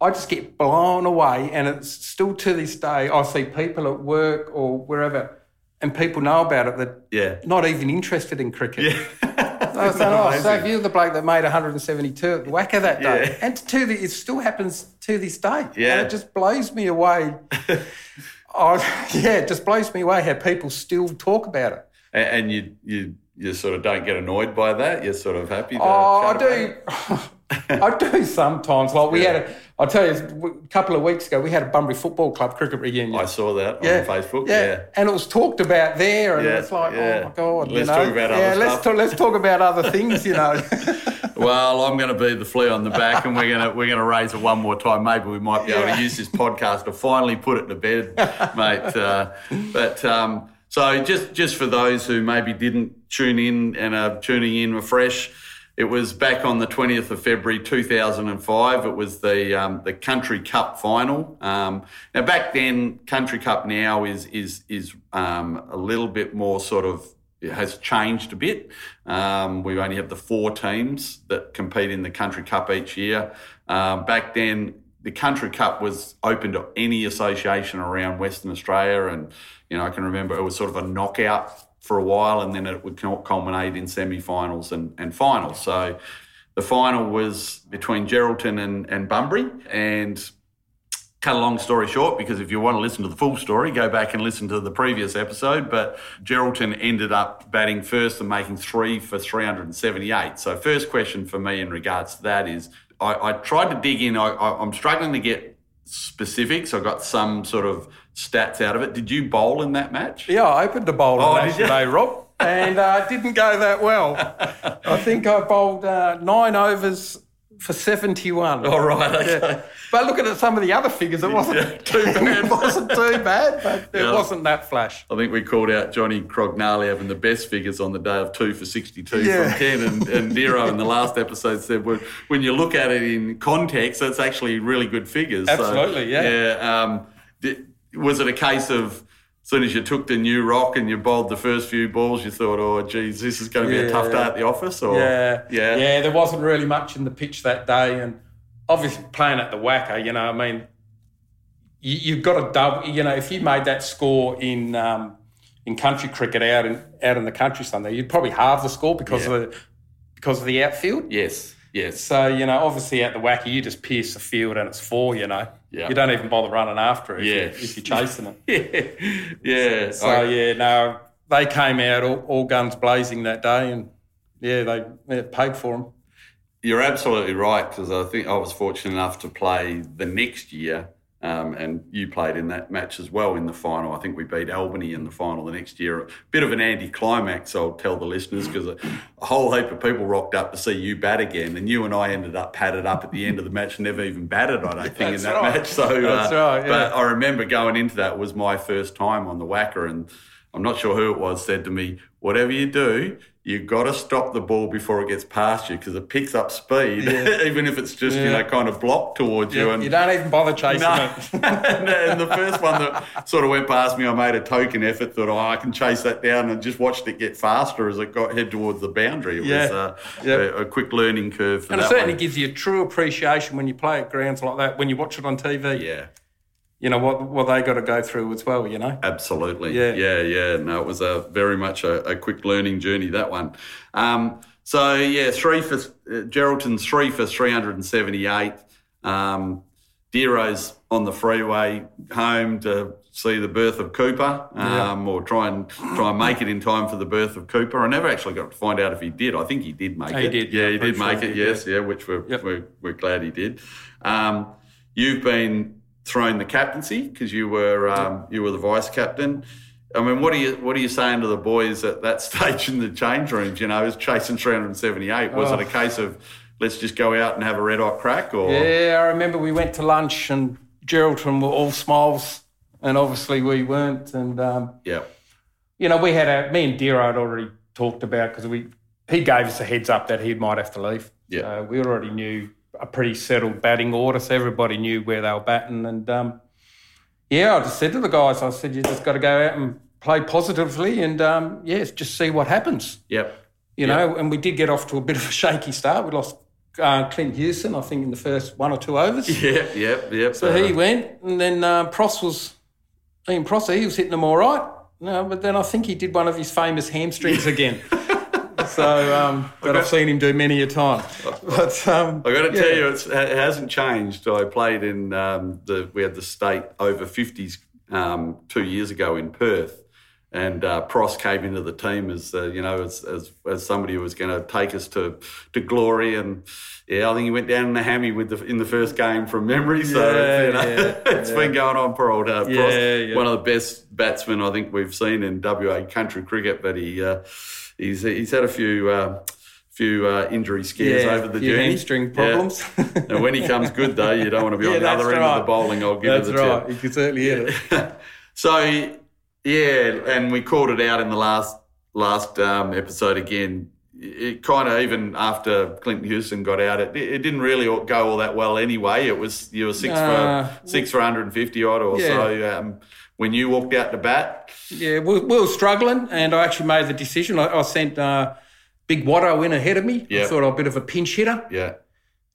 I just get blown away, and it's still to this day. I see people at work or wherever, and people know about it that yeah not even interested in cricket. yeah I was saying, oh, so you're the bloke that made 172 at WACA that day. Yeah. And to the, it still happens to this day. Yeah. And it just blows me away. oh, yeah, it just blows me away how people still talk about it. and, and you you you sort of don't get annoyed by that. You're sort of happy. Oh, I chat about it? do. I do sometimes. Like we Yeah. had a, I'll tell you, a couple of weeks ago, we had a Bunbury Football Club cricket reunion. I saw that yeah, on Facebook. Yeah. Yeah. and it was talked about there, and Yeah, it's like, yeah. oh my god, Let's you know? talk about yeah, other let's stuff. talk, let's talk about other things, you know. Well, I'm going to be the flea on the back, and we're going to we're going to raise it one more time. Maybe we might be able to use this podcast to finally put it to bed, mate. Uh, but um, so just just for those who maybe didn't tune in and are tuning in afresh. It was back on the 20th of February 2005. It was the um, the Country Cup final. Um, now back then, Country Cup now is is is um, a little bit more sort of it has changed a bit. Um, we only have the four teams that compete in the Country Cup each year. Um, back then, the Country Cup was open to any association around Western Australia, and you know I can remember it was sort of a knockout for a while, and then it would culminate in semi-finals and, and finals. So the final was between Geraldton and, and Bunbury, and cut a long story short, because if you want to listen to the full story, go back and listen to the previous episode. But Geraldton ended up batting first and making three for 378. So, first question for me in regards to that is I, I tried to dig in. I, I, I'm struggling to get specifics. I got some sort of stats out of it. Did you bowl in that match? Yeah, I opened the bowl Oh, did that today, Rob, and uh, didn't go that well. I think I bowled uh, nine overs for 71. All right, okay. Yeah. But looking at some of the other figures, it wasn't Yeah. too bad. It wasn't too bad, but it Yeah. wasn't that flash. I think we called out Johnny Crognale having the best figures on the day of two for 62 Yeah. from 10. And, and Dero in the last episode said, well, when you look at it in context, that's actually really good figures. So, Absolutely, yeah. Yeah. Um, was it a case of as soon as you took the new rock and you bowled the first few balls, you thought, oh, geez, this is going to be a tough day at the office? Or, Yeah. Yeah. Yeah, there wasn't really much in the pitch that day. And obviously, playing at the WACA, you know, I mean, you, you've got to double, you know, if you made that score in um, in country cricket out in out in the country Sunday, you'd probably halve the score because Yeah. of the because of the outfield. Yes. Yes. So, you know, obviously at the WACA, you just pierce the field and it's four, you know. Yeah. You don't even bother running after it if, Yeah. you, you're chasing it. yeah. yeah. So, I- yeah, no, they came out all, all guns blazing that day and, yeah, they yeah, paid for them. You're absolutely right because I think I was fortunate enough to play the next year, um, and you played in that match as well in the final. I think we beat Albany in the final the next year. A bit of an anticlimax, I'll tell the listeners, because a, a whole heap of people rocked up to see you bat again, and you and I ended up padded up at the end of the match, never even batted. I don't think in that right. match. So, That's uh, right, yeah. But I remember going into that was my first time on the WACA, and I'm not sure who it was said to me, "Whatever you do." You've got to stop the ball before it gets past you because it picks up speed, even if it's just you know kind of blocked towards you. And You don't even bother chasing no. it. and, the first one that sort of went past me, I made a token effort, thought, oh, I can chase that down, and just watched it get faster as it got head towards the boundary. It Yeah. was uh, Yeah. a, a quick learning curve for And it certainly one. gives you a true appreciation when you play at grounds like that, when you watch it on TV. Yeah, You know, what, what they got to go through as well, you know? absolutely. Yeah. yeah, yeah. No, it was a very much a, a quick learning journey that one. Um, so yeah, three for uh, Geraldton's three for three hundred and seventy-eight. Um, Dero's on the freeway home to see the birth of Cooper, um, or try and try and make it in time for the birth of Cooper. I never actually got to find out if he did. I think he did make He it. did, Yeah, yeah, he did sure make it. did, yes, yeah, which we're, Yep. we're we're glad he did. Um, you've been thrown the captaincy because you were um, you were the vice captain. I mean, what are you what are you saying to the boys at that stage in the change rooms? You know, is chasing 378. Was Oh. it a case of let's just go out and have a red hot crack, or Yeah, I remember we went to lunch and Geraldton were all smiles, and obviously we weren't. And, um, yeah, you know, we had a, me and Dero had already talked about because we, he gave us a heads up that he might have to leave. Yeah. So we already knew a pretty settled batting order, so everybody knew where they were batting. And, um, yeah, I just said to the guys, I said, you just got to go out and play positively and, um, yes, just see what happens. yep, you know, and we did get off to a bit of a shaky start. We lost uh, Clint Houston, I think, in the first one or two overs. yeah, yep, yep. So he went, and then uh, Pross was, Ian Prosser, he was hitting them all right. No, but then I think he did one of his famous hamstrings again. so, um, but I've seen him do many a time. But um, I got to yeah. tell you, it's, it hasn't changed. I played in um, the we had the state over fifties um, two years ago in Perth, and uh, Pross came into the team as uh, you know as, as as somebody who was going to take us to to glory. And yeah, I think he went down in the hammy with the in the first game from memory. So Yeah, you know, yeah, it's been going on for old uh, Pross. Yeah, yeah. One of the best batsmen I think we've seen in WA country cricket, but he uh, he's he's had a few. Uh, Few uh, injury scares Yeah, over the journey. hamstring Yeah. problems. and when he comes good, though, you don't want to be Yeah, on the other that's end of the bowling. I'll give That's you the right. You can certainly hit it. so, yeah, and we called it out in the last last um, episode again. It kind of even after Clinton Houston got out, it, it didn't really go all that well anyway. It was you were six Uh, for six for 150 odd or Yeah. so. Um, when you walked out to bat, Yeah, we, we were struggling, and I actually made the decision. I, I sent uh, Big Watto in ahead of me. Yeah. I thought I was a bit of a pinch hitter. yeah,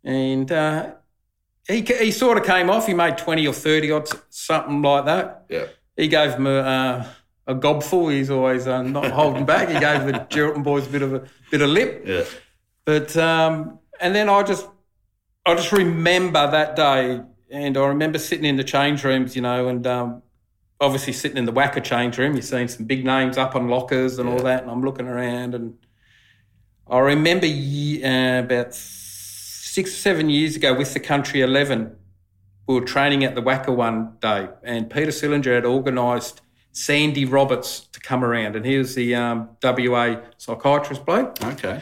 and uh, he he sort of came off. He made twenty or thirty odds, something like that. yeah, He gave him a, uh, a gobful. He's always uh, not holding back. He gave the Geraldton boys a bit of a bit of lip. yeah, But um, and then I just I just remember that day. and I remember sitting in the change rooms, you know, and um, obviously sitting in the WACA change room, you're seeing some big names up on lockers and all that, and I'm looking around, and I remember uh, about six or seven years ago with the Country Eleven, we were training at the WACA one day, and Peter Sillinger had organised Sandy Roberts to come around, and he was the um, WA psychiatrist bloke. Okay.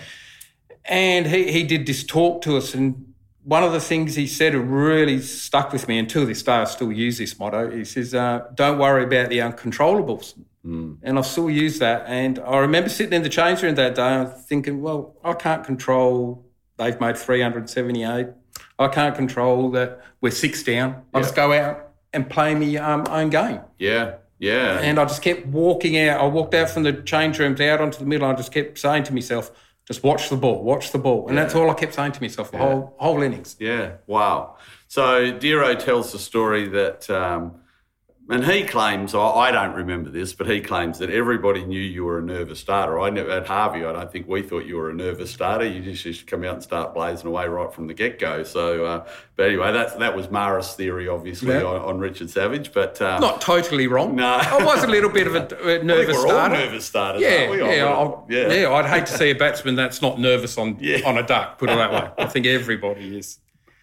And he, he did this talk to us, and one of the things he said really stuck with me, and to this day I still use this motto. He says, uh, "Don't worry about the uncontrollables," and I still use that. And I remember sitting in the change room that day, and thinking, "Well, I can't control. They've made 378. I can't control that we're six down. I just go out and play my um, own game." Yeah. Yeah. And I just kept walking out. I walked out from the change rooms out onto the middle. I just kept saying to myself, just watch the ball, watch the ball. And that's all I kept saying to myself the whole whole innings. Yeah, wow. So Dero tells the story that, um, and he claims, I, don't remember this, but he claims that everybody knew you were a nervous starter. I never, at Harvey, I don't think we thought you were a nervous starter. You just used to come out and start blazing away right from the get go. So, uh, but anyway, that's, that was Mara's theory, obviously, Yeah. on, on Richard Savage. But uh, Not totally wrong. No. I was a little bit of a, nervous we're all starter. nervous starters. Yeah, yeah, yeah, yeah. I'd hate to see a batsman that's not nervous on Yeah. on a duck. Put it that way. I think everybody is.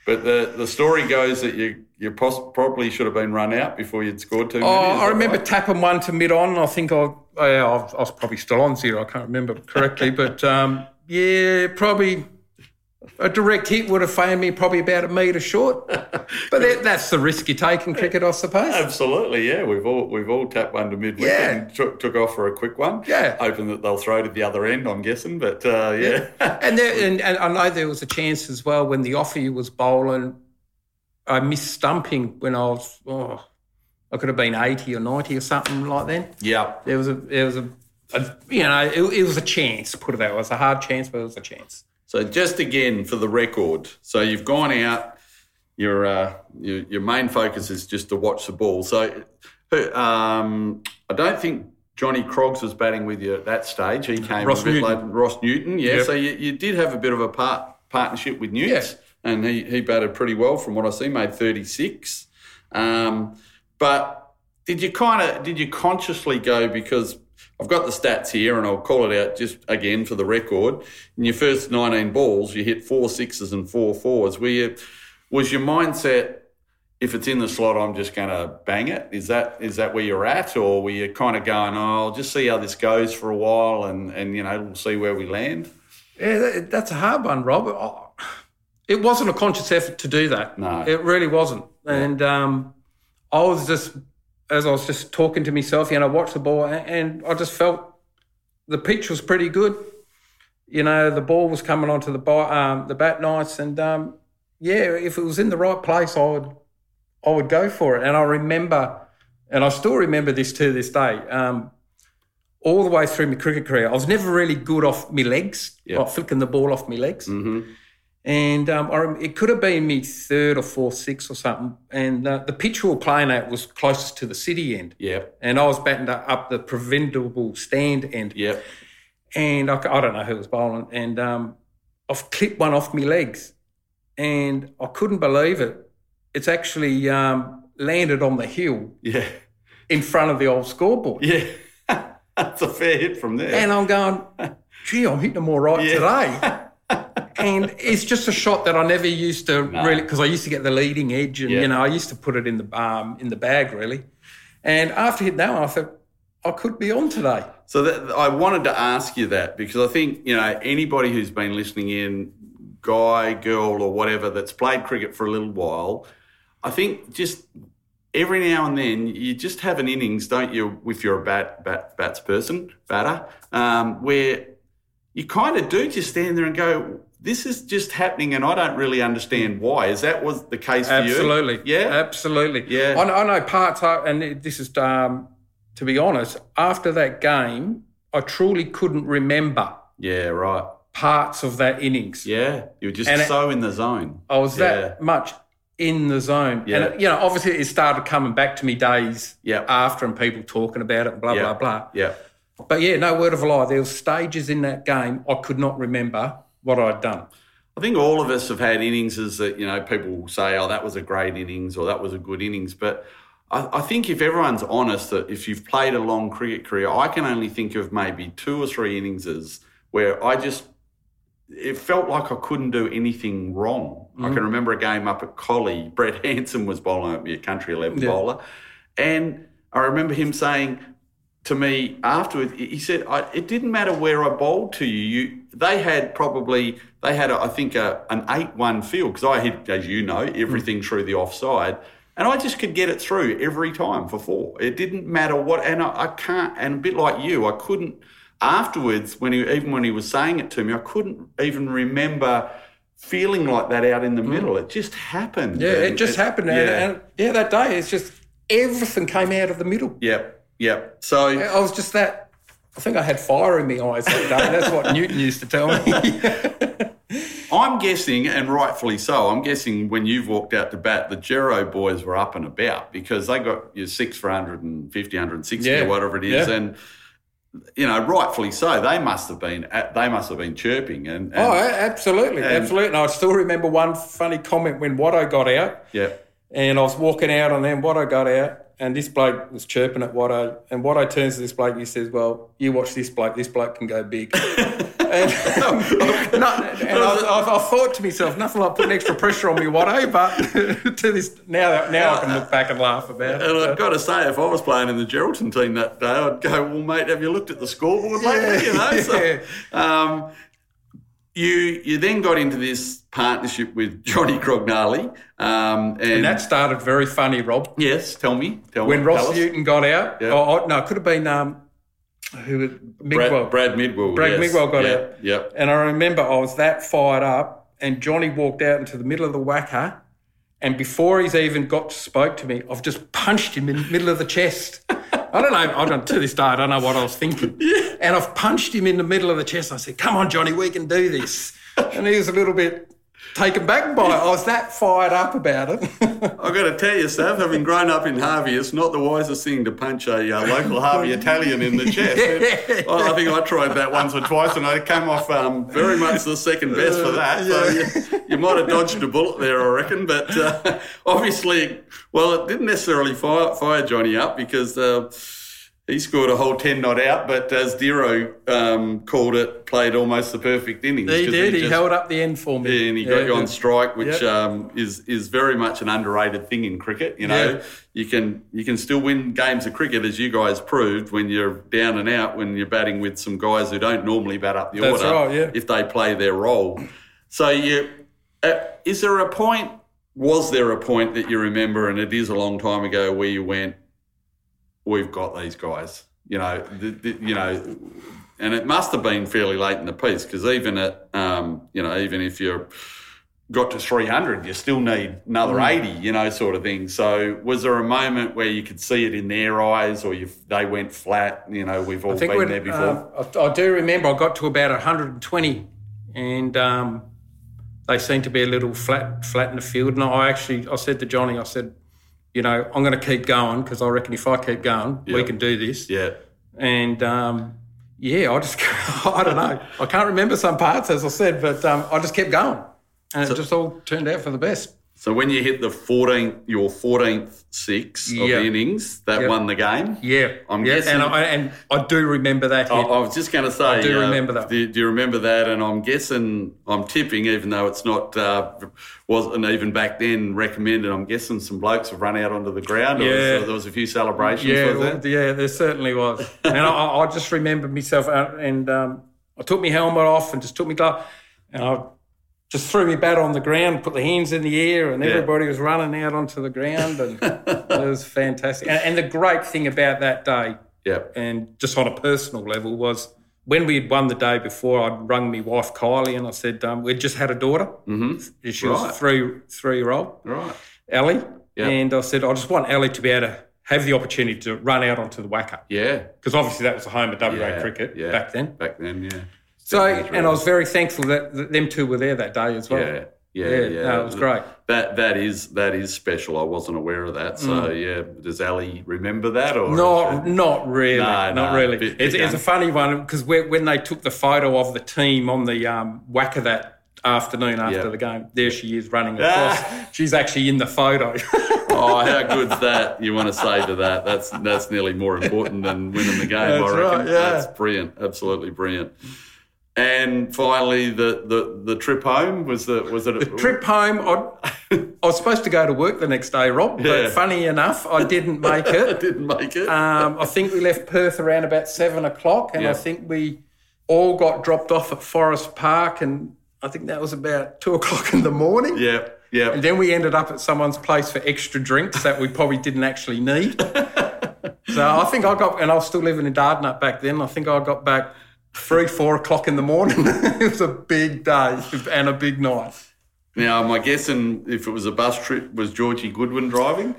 But the, the story goes that you you probably should have been run out before you'd scored two. Oh, many, I remember right? tapping one to mid on. I think I, I was, I was probably still on zero. I can't remember correctly, but um, yeah, probably a direct hit would have found me probably about a metre short. But that, that's the risk you take in cricket, I suppose. Absolutely, yeah. We've all we've all tapped one to mid wicket Yeah. and took, took off for a quick one. Yeah. hoping that they'll throw to the other end. I'm guessing, but uh, yeah. And, there, and, and I know there was a chance as well when the offer was bowling. I missed stumping when I was, oh, I could have been 80 or 90 or something like that. yeah, There was a, there was a, a you know, it, it was a chance, put it that way. It was a hard chance, but it was a chance. So just again for the record, so you've gone out. Your uh, your, your main focus is just to watch the ball. So um, I don't think Johnny Croggs was batting with you at that stage. He came Ross a bit Newton. later. Ross Newton, yeah. Yep. So you, you did have a bit of a part, partnership with Newton, Yeah. and he, he batted pretty well from what I see. Made thirty six, um, but did you kind of did you consciously go because I've got the stats here and I'll call it out just again for the record. In your first 19 balls, you hit four sixes and four fours. Were you, was your mindset if it's in the slot, I'm just going to bang it? Is that is that where you're at, or were you kind of going, oh, I'll just see how this goes for a while and and you know we'll see where we land? Yeah, that, that's a hard one, Rob. Oh, It wasn't a conscious effort to do that. No. It really wasn't. And um, I was just, as I was just talking to myself, you know, I watched the ball and I just felt the pitch was pretty good. You know, the ball was coming onto the um, the bat nice, and um, yeah, if it was in the right place, I would I would go for it. And I remember, and I still remember this to this day. Um, all the way through my cricket career, I was never really good off my legs, Yeah. like flicking the ball off my legs. Mm-hmm. And um, I rem- it could have been me third or fourth, sixth or something. And uh, the pitch we were playing at was closest to the city end. Yeah. And I was batting up the Prindiville stand end. Yeah. And I don't know who was bowling. And um, I've clipped one off my legs. And I couldn't believe it. It's actually um, landed on the hill Yeah. in front of the old scoreboard. Yeah. That's a fair hit from there. And I'm going, gee, I'm hitting them all right Yeah. today. and it's just a shot that I never used to really, because I used to get the leading edge, and Yeah. you know, I used to put it in the um, in the bag really. And after hitting that one, I thought I could be on today. So that, I wanted to ask you that because I think you know anybody who's been listening in, guy, girl, or whatever that's played cricket for a little while, I think just every now and then you just have an innings, don't you, if you're a bat bat bats person, batter, um, where you kind of do just stand there and go. This is just happening, and I don't really understand why. Is that was the case for you? Absolutely, Yeah. absolutely. Yeah. I, know- I know parts are, and this is um, to be honest. After that game, I truly couldn't remember Yeah. Right. parts of that innings. Yeah. You were just And it- so in the zone. I was Yeah. that much in the zone. Yeah. And, it- you know, obviously it started coming back to me days Yeah. after and people talking about it and blah, Yeah. blah, blah. Yeah. But yeah, no word of a lie. There were stages in that game I could not remember what I'd done. I think all of us have had innings is that, you know, people will say, oh, that was a great innings or that was a good innings. But I, I, think if everyone's honest, that if you've played a long cricket career, I can only think of maybe two or three innings where I just, it felt like I couldn't do anything wrong. Mm. I can remember a game up at Collie. Brett Hanson was bowling at me, a country 11 yeah. bowler. And I remember him saying, to me afterwards, he said, "It didn't matter where I bowled to you. You they had probably they had a, I think a, an eight-one field because I hit, as you know, everything mm. through the offside, and I just could get it through every time for four. It didn't matter what, and I, I can't. And a bit like you, I couldn't afterwards when he even when he was saying it to me, I couldn't even remember." Feeling like that out in the mm. middle, it just happened. Yeah, it just happened. Yeah. And, and yeah, that day, it's just everything came out of the middle. Yep. Yep. So I was just that. I think I had fire in the eyes that day. That's what Newton used to tell me. I'm guessing, and rightfully so, I'm guessing when you've walked out to bat, the Gero boys were up and about because they got your six for 150, 160 yeah. or whatever it is. Yeah. And you know, rightfully so. They must have been they must have been chirping and, and oh, absolutely, and, absolutely. And I still remember one funny comment when Watto got out. Yeah, and I was walking out, and then Watto got out, and this bloke was chirping at Watto, and Watto turns to this bloke and he says, "Well, you watch this bloke. This bloke can go big." and, and I, I, I, thought to myself, nothing like putting extra pressure on me, Watto. But to this now, now I can look back and laugh about it. And I've got to say, if I was playing in the Geraldton team that day, I'd go, "Well, mate, have you looked at the scoreboard lately?" Yeah, you know. Yeah. So, um, you you then got into this partnership with Johnny Crognale. Um, and, and, that started very funny, Rob. Yes, tell me. Tell when me, Ross Newton got out, yeah. oh, oh, no, it could have been um, who Migwell. Brad, Brad Midwell. Brad yes. Migwell got yep, out. Yep. And I remember I was that fired up, and Johnny walked out into the middle of the WACA, and before he's even got to spoke to me, I've just punched him in the middle of the chest. I don't know. I don't, to this day, I don't know what I was thinking. Yeah. And I've punched him in the middle of the chest. I said, "Come on, Johnny, we can do this." And he was a little bit taken back by it. I was that fired up about it. I've got to tell you, Sav, having grown up in Harvey, it's not the wisest thing to punch a uh, local Harvey Italian in the chest. I think I tried that once or twice and I came off um, very much the second best for that. So you, you, might have dodged a bullet there, I reckon. But uh, obviously, well, it didn't necessarily fire, fire Johnny up because. Uh, he scored a whole 10 not out, but as Dero um, called it, played almost the perfect innings. He did. He, just, held up the end for me. Yeah, and he yeah, got you on strike, which yep. um, is is very much an underrated thing in cricket. You know, yeah. you can you can still win games of cricket, as you guys proved, when you're down and out, when you're batting with some guys who don't normally bat up the That's order, right, yeah. if they play their role. So, you, uh, is there a point, was there a point that you remember, and it is a long time ago, where you went, we've got these guys. You know, the, the, you know, and it must have been fairly late in the piece because even at, um, you know, even if you're got to 300, you still need another mm. 80, you know, sort of thing. So was there a moment where you could see it in their eyes or you, they went flat? You know, we've all been there before. Uh, I, I, do remember I got to about 120 and um, they seemed to be a little flat, flat in the field. And I actually, I said to Johnny, I said, you know, I'm going to keep going because I reckon if I keep going, yep. we can do this. Yeah. And um, yeah, I just, I don't know. I can't remember some parts, as I said, but um, I just kept going. And so, it just all turned out for the best. So when you hit the 14th, your 14th six of yep. innings, that yep. won the game. Yeah, I'm yeah, guessing. And I, and I do remember that. I, I, was just going to say, I do uh, remember that. Do, do, you remember that? And I'm guessing, I'm tipping, even though it's not uh, wasn't even back then recommended. I'm guessing some blokes have run out onto the ground. Yeah, was, there was a few celebrations. Yeah, there? Well, yeah, there certainly was. and I, I, just remember myself, uh, and um, I took my helmet off and just took my glove, and I just threw me bat on the ground, put the hands in the air, and yeah. everybody was running out onto the ground, and it was fantastic. And, and, the great thing about that day, yeah, and just on a personal level, was when we had won the day before. I'd rung my wife Kylie, and I said um, we'd just had a daughter. Mm-hmm. She right. was three three year old, right, Ellie, yep. and I said I just want Ellie to be able to have the opportunity to run out onto the WACA. Yeah, because obviously that was the home of WA yeah, cricket yeah. back then. Back then, yeah. So, and I was very thankful that, them two were there that day as well. Yeah, yeah, yeah. yeah. No, it was great. That that is that is special. I wasn't aware of that. So mm. yeah, does Ali remember that or not? Not really. No, not no, really. it's, it's, a funny one because when they took the photo of the team on the um, WACA that afternoon after Yeah. the game. There she is running across. She's actually in the photo. Oh, how good's that? You want to say to that? That's that's nearly more important than winning the game. That's I reckon. right, yeah. That's brilliant. Absolutely brilliant. And finally, the, the, the trip home was the was it a Trip home, I, I was supposed to go to work the next day, Rob, Yeah. but funny enough, I didn't make it. I didn't make it. Um, I think we left Perth around about seven o'clock, and Yeah. I think we all got dropped off at Forest Park, and I think that was about two o'clock in the morning. yeah, yeah. And then we ended up at someone's place for extra drinks that we probably didn't actually need. so I think I got, and I was still living in Dardanup back then. I think I got back three, four o'clock in the morning. it was a big day and a big night. Now, am I guessing if it was a bus trip, was Georgie Goodwin driving?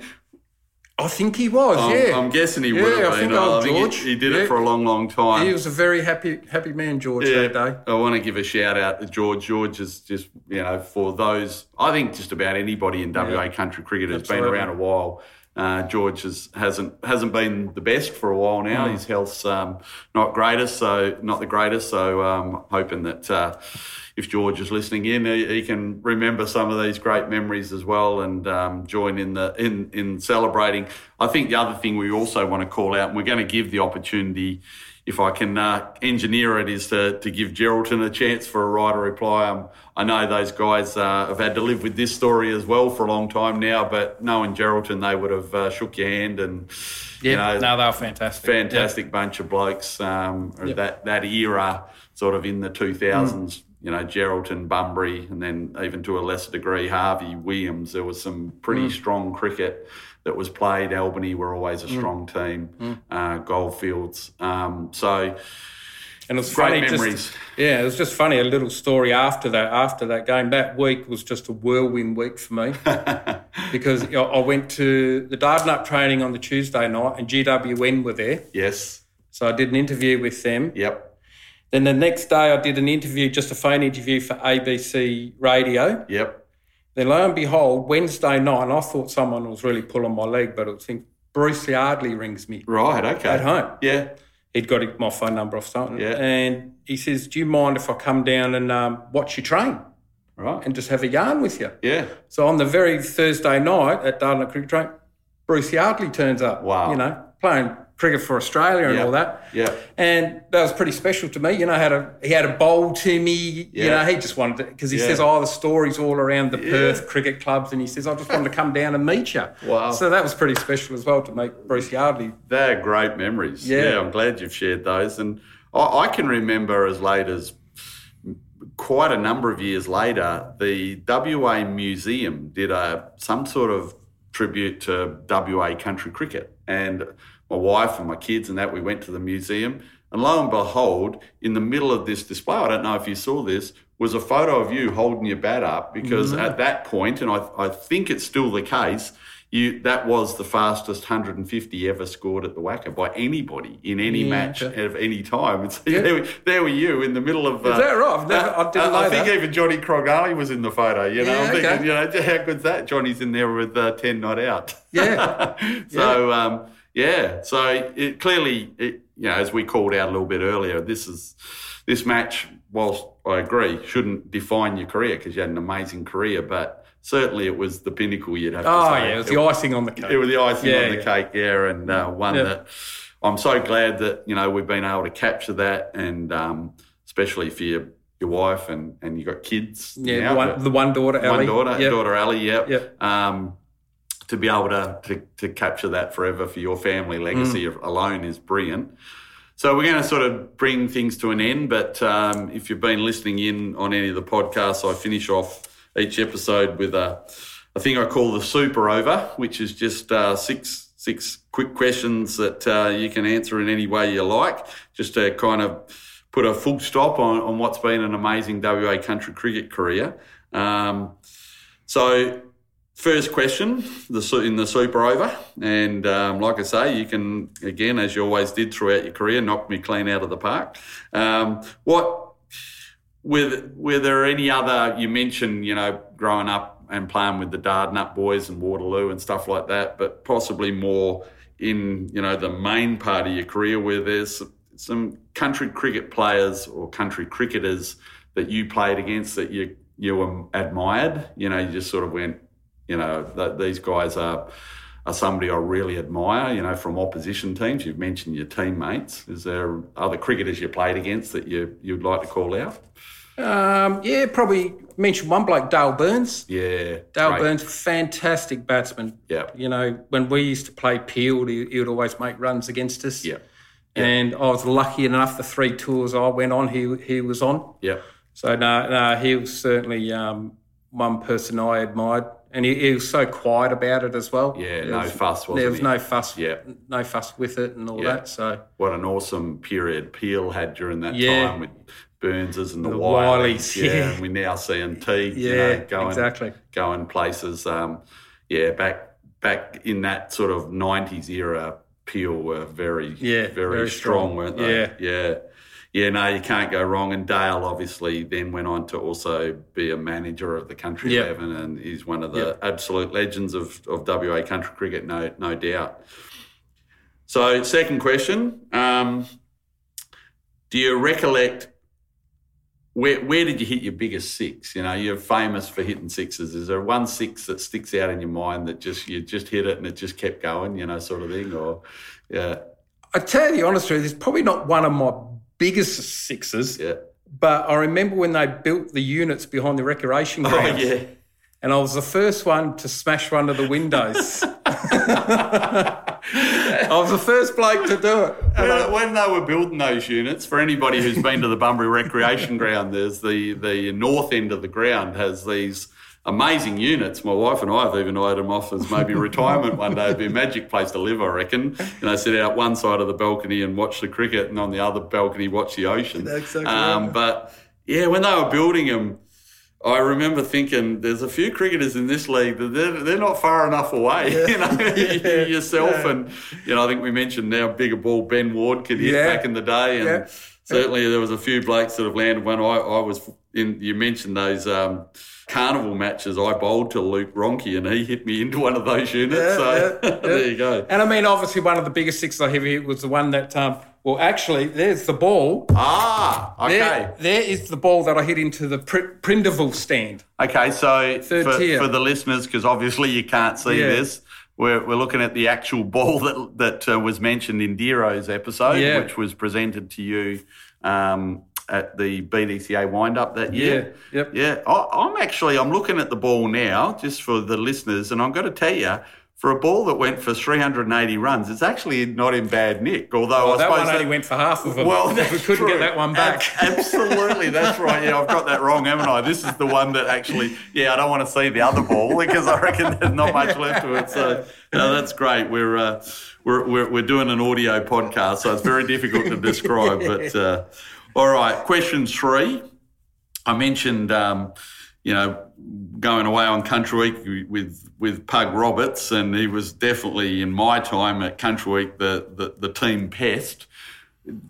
I think he was, I'm, yeah. I'm guessing he Yeah, would have I been. think old he- George. he, did Yeah. it for a long, long time. he was a very happy, happy man, George, that day. I want to give a shout out to George. George is just, you know, for those, I think just about anybody in WA country cricket has been around a while. Uh, George has, hasn't hasn't been the best for a while Mm. now. His health's um, not greatest, so not the greatest. So um, hoping that uh, if George is listening in, he, he can remember some of these great memories as well and um, join in the in in celebrating. I think the other thing we also want to call out, and we're going to give the opportunity if I can uh, engineer it, is to, to give Geraldton a chance for a or reply. Um, I know those guys uh, have had to live with this story as well for a long time now, but knowing Geraldton, they would have uh, shook your hand and, Yeah, you know, no, they were fantastic. fantastic bunch of blokes. Um, of That that era, sort of in the two thousands. You know, Geraldton, Bunbury, and then even to a lesser degree, Harvey, Williams. There was some pretty strong cricket that was played. Albany were always a strong team. Uh, Goldfields. Um, so And it's Great funny. memories. Just, yeah, it was just funny. A little story after that. After that game, that week was just a whirlwind week for me because I I went to the Dardanup training on the Tuesday night, and GWN were there. yes, So I did an interview with them. yep, Then the next day, I did an interview, just a phone interview for ABC Radio. yep. Then lo and behold, Wednesday night, I thought someone was really pulling my leg, but I think Bruce Yardley rings me Right. Okay. at home. Yeah. He'd got my phone number off something. Yeah. And he says, Do you mind if I come down and um, watch you train Right. and just have a yarn with you? Yeah. So on the very Thursday night at Dardanup Cricket Train, Bruce Yardley turns up. Wow. You know, playing cricket for Australia and Yeah. all that. Yeah. And that was pretty special to me. You know, had a he had a bowl to me. You know, he just wanted to because he Yeah. says, "Oh, the stories all around the Perth cricket clubs," and he says, "I just wanted to come down and meet you." Wow. So that was pretty special as well to meet Bruce Yardley. They're great memories. Yeah. Yeah, I'm glad you've shared those. And I, I can remember as late as quite a number of years later, the WA Museum did a some sort of tribute to WA country cricket. And my wife and my kids and that, we went to the museum. And lo and behold, in the middle of this display, I don't know if you saw this, was a photo of you holding your bat up because at that point, and I, I think it's still the case, you that was the fastest 150 ever scored at the WACA by anybody in any Yeah, match okay. of any time. And so there, were- there were you in the middle of. uh, Is that right? Never- I didn't know I think even Johnny Crognale was in the photo. You know, Yeah, I'm thinking, okay. you know, how good's that? Johnny's in there with uh, 10 not out. Yeah. so um, yeah, so it clearly, it, you know, as we called out a little bit earlier, this is this match. Whilst I agree, shouldn't define your career because you had an amazing career, but certainly it was the pinnacle. You'd have to Oh say. yeah, it was the icing on the cake. It was the icing Yeah, on the yeah. cake, yeah, and uh, one Yeah. that I'm so glad that you know we've been able to capture that, and um, especially for your your wife and and you got kids. yeah, now, the one, the one daughter, Ellie. one daughter, Yep. daughter Ali, yep. Yep. Um, to be able to, to to capture that forever for your family legacy Mm. alone is brilliant. So we're going to sort of bring things to an end, but um, if you've been listening in on any of the podcasts, I finish off each episode with a, a thing I call the super over, which is just uh, six six quick questions that uh, you can answer in any way you like, just to kind of put a full stop on, on what's been an amazing WA country cricket career. Um, so, first question the in the super over, and um, like I say, you can again, as you always did throughout your career, knock me clean out of the park. Um, what with were there any other you mentioned you know growing up and playing with the Dardanup boys and Waterloo and stuff like that, but possibly more in you know the main part of your career where there's some country cricket players or country cricketers that you played against that you you admired? You know, you just sort of went, you know, that these guys are are somebody I really admire. You know, from opposition teams. You've mentioned your teammates. Is there other cricketers you played against that you you'd like to call out? Um, yeah, probably mention one bloke, Dale Burns. Yeah, Dale great. Burns, fantastic batsman. Yeah. You know, when we used to play Peel, he, he would always make runs against us. Yeah, And I was lucky enough the three tours I went on, he he was on. yeah, So no, no, he was certainly um, one person I admired, and he, he was so quiet about it as well. yeah. There No was- fuss, wasn't There was he? no fuss. Yeah. no fuss with it and all Yeah. that. So What an awesome period Peel had during that Yeah. time with Burns's and the, The Wileys. Yeah, yeah. and we're now see in Teague, you yeah, know, going exactly. going places. Um, yeah, back back in that sort of '90s era, Peel were very, Yeah, very, very strong, strong. weren't they? Yeah. yeah, yeah. No, you can't go wrong. And Dale obviously then went on to also be a manager of the Country Yep. Eleven, and he's one of the Yep. absolute legends of of WA country cricket, no no doubt. So, second question: um, Do you recollect? Where, where did you hit your biggest six? You know, you're famous for hitting sixes. Is there one six that sticks out in your mind that just you just hit it and it just kept going, you know, sort of thing? Or yeah, I tell you the honest truth, it's probably not one of my biggest sixes, yeah. but I remember when they built the units behind the recreation Oh yeah. And I was the first one to smash one of the windows. I was the first bloke to do it. And I- When, when they were building those units, for anybody who's been to the Bunbury Recreation Ground, there's the the north end of the ground has these amazing units. My wife and I have even eyed them off as maybe retirement one day. It'd be a magic place to live, I reckon. You know, sit out one side of the balcony and watch the cricket, and on the other balcony watch the ocean. That's exactly um, right. But yeah, when they were building them. I remember thinking, there's a few cricketers in this league that they're, they're not far enough away. You know, Yeah. yourself Yeah. and you know, I think we mentioned now bigger ball Ben Ward could hit Yeah. back in the day, and Yeah. certainly there was a few blokes that have landed one. I, I was in. You mentioned those um, carnival matches. I bowled to Luke Ronchi, and he hit me into one of those units. Yeah, so yeah, yeah. there you go. And I mean, obviously, one of the biggest sixes I ever hit was the one that, um, well, actually, there's the ball. Ah, okay, There, there is the ball that I hit into the Pr- stand. okay. So Third for, tier. for the listeners, because obviously you can't see this. We're, we're looking at the actual ball that that uh, was mentioned in Dero's episode, Yeah. which was presented to you um, at the BDCA wind up that year. Yeah, yep. Yeah, I, I'm actually I'm looking at the ball now, just for the listeners, and I'm going to tell you, for a ball that went for 380 runs, it's actually not in bad nick. Although I that suppose one only that- went for half of it. well, we couldn't true. get that one back. Ab- absolutely, that's right. Yeah, I've got that wrong, haven't I? This is the one that actually, yeah, I don't want to see the other ball because I reckon there's not much left of it. So, no, that's great. We're, uh, we're we're we're doing an audio podcast, so it's very difficult to describe. But uh, all right, question three. I mentioned, um, you know, going away on Country Week with with Pug Roberts, and he was definitely in my time at Country Week the the, the team pest.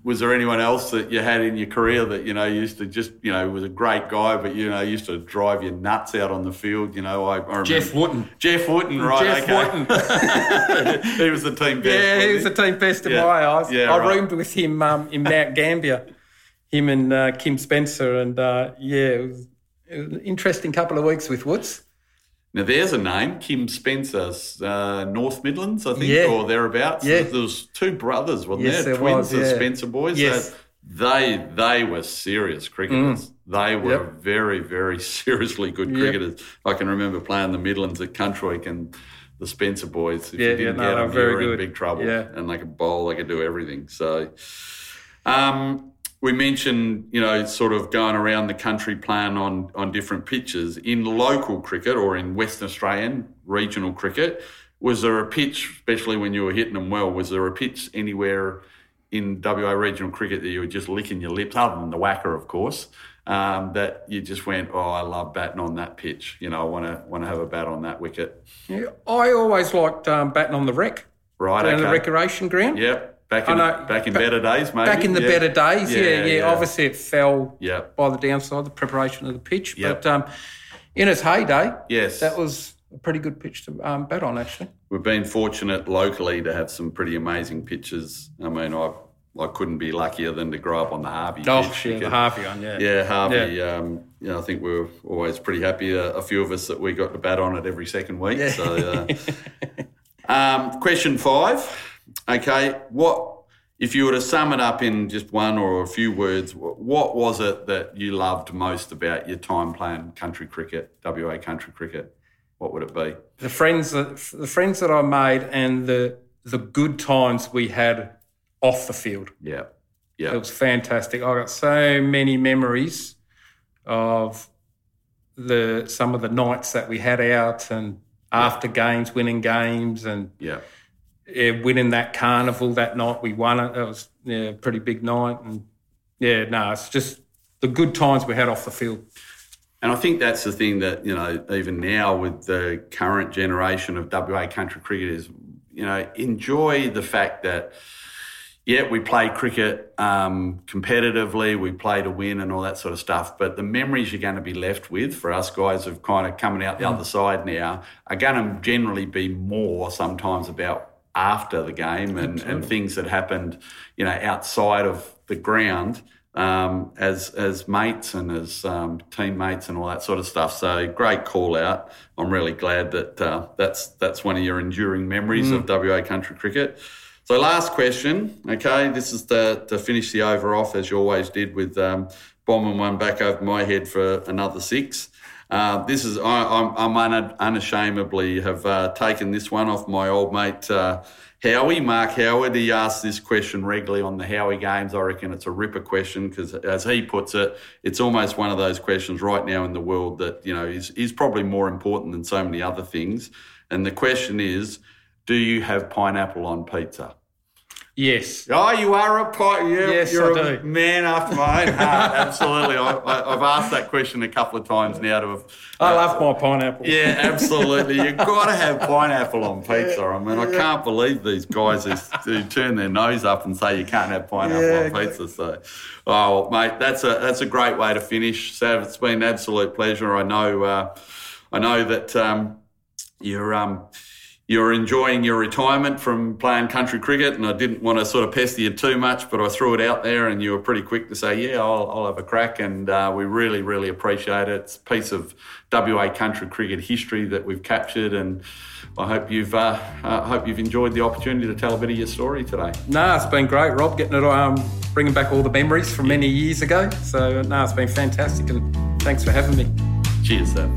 Was there anyone else that you had in your career that you know used to just you know was a great guy, but you know used to drive you nuts out on the field? You know, I, I remember Jeff Wooten. Jeff Wooten, right? Jeff okay. Wooten. he was the team best. Yeah, he wasn't the team best in Yeah. my eyes. Yeah, I right. roomed with him um, in Mount Gambier, him and uh, Kim Spencer, and uh, yeah, it was, it was an interesting couple of weeks with Woods. Now there's a name, Kim Spencer, uh, North Midlands, I think, Yeah. or thereabouts. Yeah. There was two brothers, wasn't Yes, there? there Twins, was, the yeah. Spencer boys. Yes. So they they were serious cricketers. They were Mm. Yep. very very seriously good Yep. cricketers. I can remember playing the Midlands at Country Week and the Spencer boys. If Yeah, you didn't yeah, no, get they them, you were in big trouble. Yeah. And they could bowl, they could do everything. So. Um, we mentioned, you know, sort of going around the country playing on, on different pitches. In local cricket or in Western Australian regional cricket, was there a pitch, especially when you were hitting them well, was there a pitch anywhere in WA regional cricket that you were just licking your lips, other than the WACA, of course, um, that you just went, oh, I love batting on that pitch. You know, I want to want to have a bat on that wicket. Yeah, I always liked um, batting on the rec, Right, down okay. the recreation ground. Yep. Back in, know. back in Ba- better days, maybe. Back in the Yeah. better days, yeah, yeah, yeah. Obviously, it fell Yeah. by the downside, the preparation of the pitch. Yep. But um, in its heyday, Yes. that was a pretty good pitch to um, bat on, actually. We've been fortunate locally to have some pretty amazing pitches. I mean, I I couldn't be luckier than to grow up on the Harvey Oh, pitch. yeah, the Harvey one, yeah. yeah, Harvey. Um, you know, I think we are always pretty happy, uh, a few of us, that we got to bat on it every second week. Yeah. So, uh, um, question five. Okay, what if you were to sum it up in just one or a few words, what was it that you loved most about your time playing country cricket, WA country cricket? What would it be? The friends that the friends that I made and the the good times we had off the field. Yeah. Yeah. It was fantastic. I got so many memories of the some of the nights that we had out and after games, winning games and yeah yeah, winning that carnival that night. We won it. It was yeah, a pretty big night. And yeah, no, it's just the good times we had off the field. And I think that's the thing that, you know, even now with the current generation of WA country cricketers, you know, enjoy the fact that, yeah, we play cricket um, competitively, we play to win and all that sort of stuff. But the memories you're going to be left with for us guys of kind of coming out the mm. other side now are going to generally be more sometimes about after the game and, and things that happened, you know, outside of the ground um, as as mates and as um, teammates and all that sort of stuff. So great call out. I'm really glad that uh, that's that's one of your enduring memories mm. of WA country cricket. So last question, okay, this is to, to finish the over off as you always did with um, bombing one back over my head for another six. Uh, this is I, am unashamedly have uh, taken this one off my old mate uh, Howie, Mark Howard. He asks this question regularly on the Howie games. I reckon it's a ripper question because, as he puts it, it's almost one of those questions right now in the world that you know is is probably more important than so many other things. And the question is, do you have pineapple on pizza? Yes. Oh, you are a pot. Yeah, yes, you're I a do. man after my own heart. absolutely. I, have asked that question a couple of times now to have. I love my pineapple. Yeah, absolutely. You've got to have pineapple on pizza. I mean, I can't believe these guys who, who, turn their nose up and say you can't have pineapple yeah, on pizza. So, oh, mate, that's a that's a great way to finish. So it's been an absolute pleasure. I know, uh, I know that um, you're. Um, you're enjoying your retirement from playing country cricket, and I didn't want to sort of pester you too much, but I threw it out there, and you were pretty quick to say, "Yeah, I'll, I'll have a crack," and uh, we really, really appreciate it. It's a piece of WA country cricket history that we've captured, and I hope you've uh, uh, hope you've enjoyed the opportunity to tell a bit of your story today. No, it's been great, Rob, getting it, um, bringing back all the memories from many years ago. So, no, it's been fantastic, and thanks for having me. Cheers, sir.